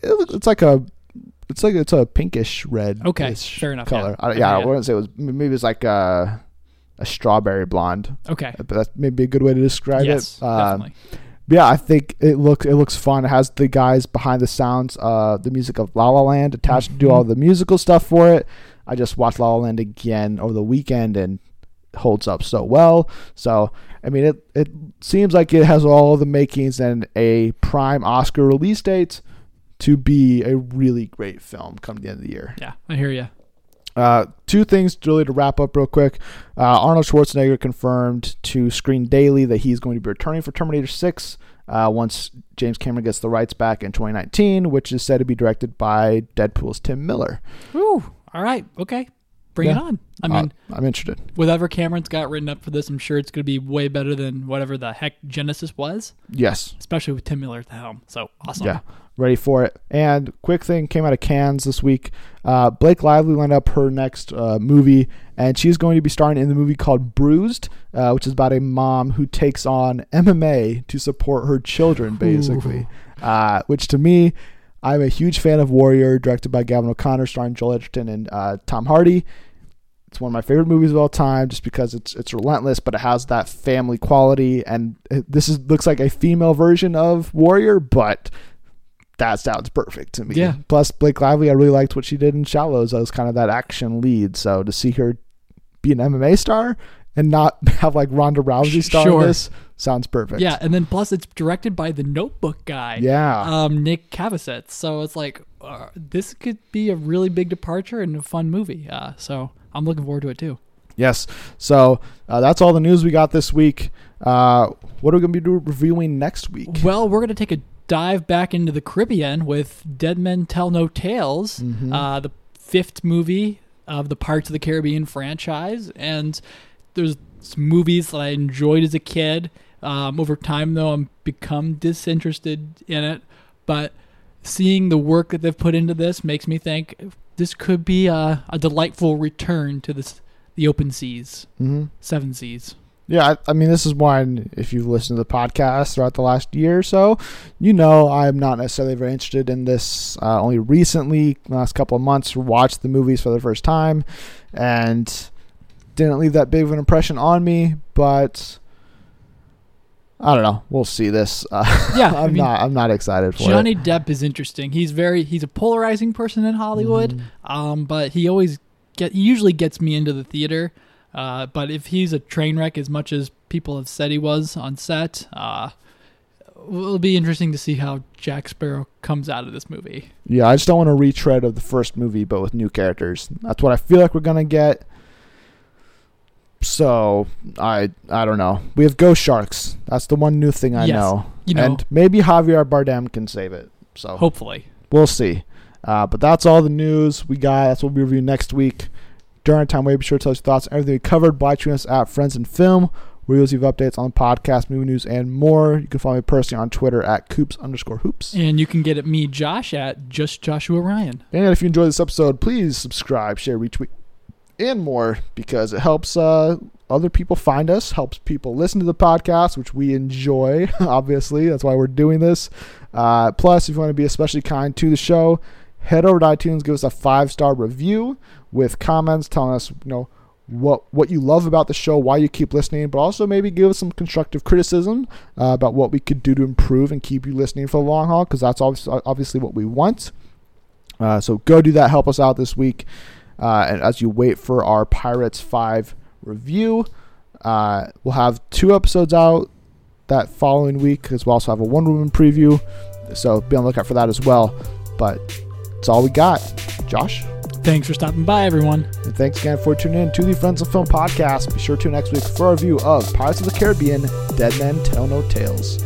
it looks, it's like a, it's like it's a pinkish red. Okay, fair enough, Color. yeah. I, yeah, I wouldn't say it was. Maybe it's like a, a strawberry blonde. Okay. But that's maybe a good way to describe Yes, it. Um, definitely. yeah, I think it looks it looks fun. It has the guys behind the sounds, uh, the music of La La Land attached to do all Mhm. the musical stuff for it. I just watched La La Land again over the weekend and it holds up so well. So I mean, it it seems like it has all the makings and a prime Oscar release date to be a really great film come the end of the year. Yeah, I hear you. Uh, two things really to wrap up real quick. Uh, Arnold Schwarzenegger confirmed to Screen Daily that he's going to be returning for Terminator 6 uh, once James Cameron gets the rights back in 2019, which is said to be directed by Deadpool's Tim Miller. Ooh, all right, okay, bring it on. I Uh, mean, I'm interested. whatever Cameron's got written up for this, I'm sure it's going to be way better than whatever the heck Genisys was, Yes. especially with Tim Miller at the helm. So awesome. Yeah. Ready for it. And quick thing came out of Cannes this week. Uh, Blake Lively lined up her next uh, movie, and she's going to be starring in the movie called Bruised, uh, which is about a mom who takes on MMA to support her children, basically. Uh, which to me, I'm a huge fan of Warrior, directed by Gavin O'Connor, starring Joel Edgerton and uh, Tom Hardy. It's one of my favorite movies of all time, just because it's it's relentless, but it has that family quality. And it, this is looks like a female version of Warrior, but that sounds perfect to me. Yeah. Plus, Blake Lively, I really liked what she did in Shallows. I was kind of that action lead, so to see her be an MMA star and not have like Ronda Rousey star Sure. in this sounds perfect. Yeah, and then plus it's directed by the Notebook guy. Yeah. Um, Nick Cassavetes. So it's like uh, this could be a really big departure and a fun movie. Uh, so I'm looking forward to it too. Yes. So uh, that's all the news we got this week. Uh, what are we going to be reviewing next week? Well, we're gonna take a dive back into the Caribbean with Dead Men Tell No Tales, Mhm. uh, the fifth movie of the Pirates of the Caribbean franchise, and there's some movies that I enjoyed as a kid. Um, over time, though, I've become disinterested in it, but seeing the work that they've put into this makes me think this could be a, a delightful return to this the open seas, hmm seven seas. Yeah, I, I mean, this is one. If you've listened to the podcast throughout the last year or so, you know I'm not necessarily very interested in this. Uh, only recently, last couple of months, watched the movies for the first time, and didn't leave that big of an impression on me. But I don't know. We'll see this. Uh, Yeah, I I'm mean, not. I'm not excited for it. Johnny it. Depp is interesting. He's very he's a polarizing person in Hollywood, Mhm. um, but he always get he usually gets me into the theater. Uh, but if he's a train wreck as much as people have said he was on set, uh, it'll be interesting to see how Jack Sparrow comes out of this movie. Yeah, I just don't want a retread of the first movie, but with new characters. That's what I feel like we're gonna get. So I I don't know. We have Ghost Sharks. That's the one new thing I Yes, know. You know, and maybe Javier Bardem can save it. So hopefully. we'll see. Uh, but that's all the news we got. That's what we'll review next week. During our time, away, be sure to tell us your thoughts on everything we covered by tweeting us at Friends and Film. We always leave updates on the podcast, movie news, and more. You can follow me personally on Twitter at coops underscore hoops. And you can get at me, Josh, at just Joshua Ryan. And if you enjoyed this episode, please subscribe, share, retweet, and more because it helps uh, other people find us, helps people listen to the podcast, which we enjoy, obviously. That's why we're doing this. Uh, plus, if you want to be especially kind to the show, head over to iTunes, give us a five star review with comments telling us, you know, what what you love about the show, why you keep listening, but also maybe give us some constructive criticism uh, about what we could do to improve and keep you listening for the long haul, because that's obviously obviously what we want. Uh, so go do that. Help us out this week. Uh, and as you wait for our Pirates 5 review, uh, we'll have two episodes out that following week because we'll also have a Wonder Woman preview. So be on the lookout for that as well. But that's all we got. Josh, Thanks for stopping by, everyone. and thanks again for tuning in to the Friends of Film podcast. Be sure to tune next week for our review of Pirates of the Caribbean Dead Men Tell No Tales.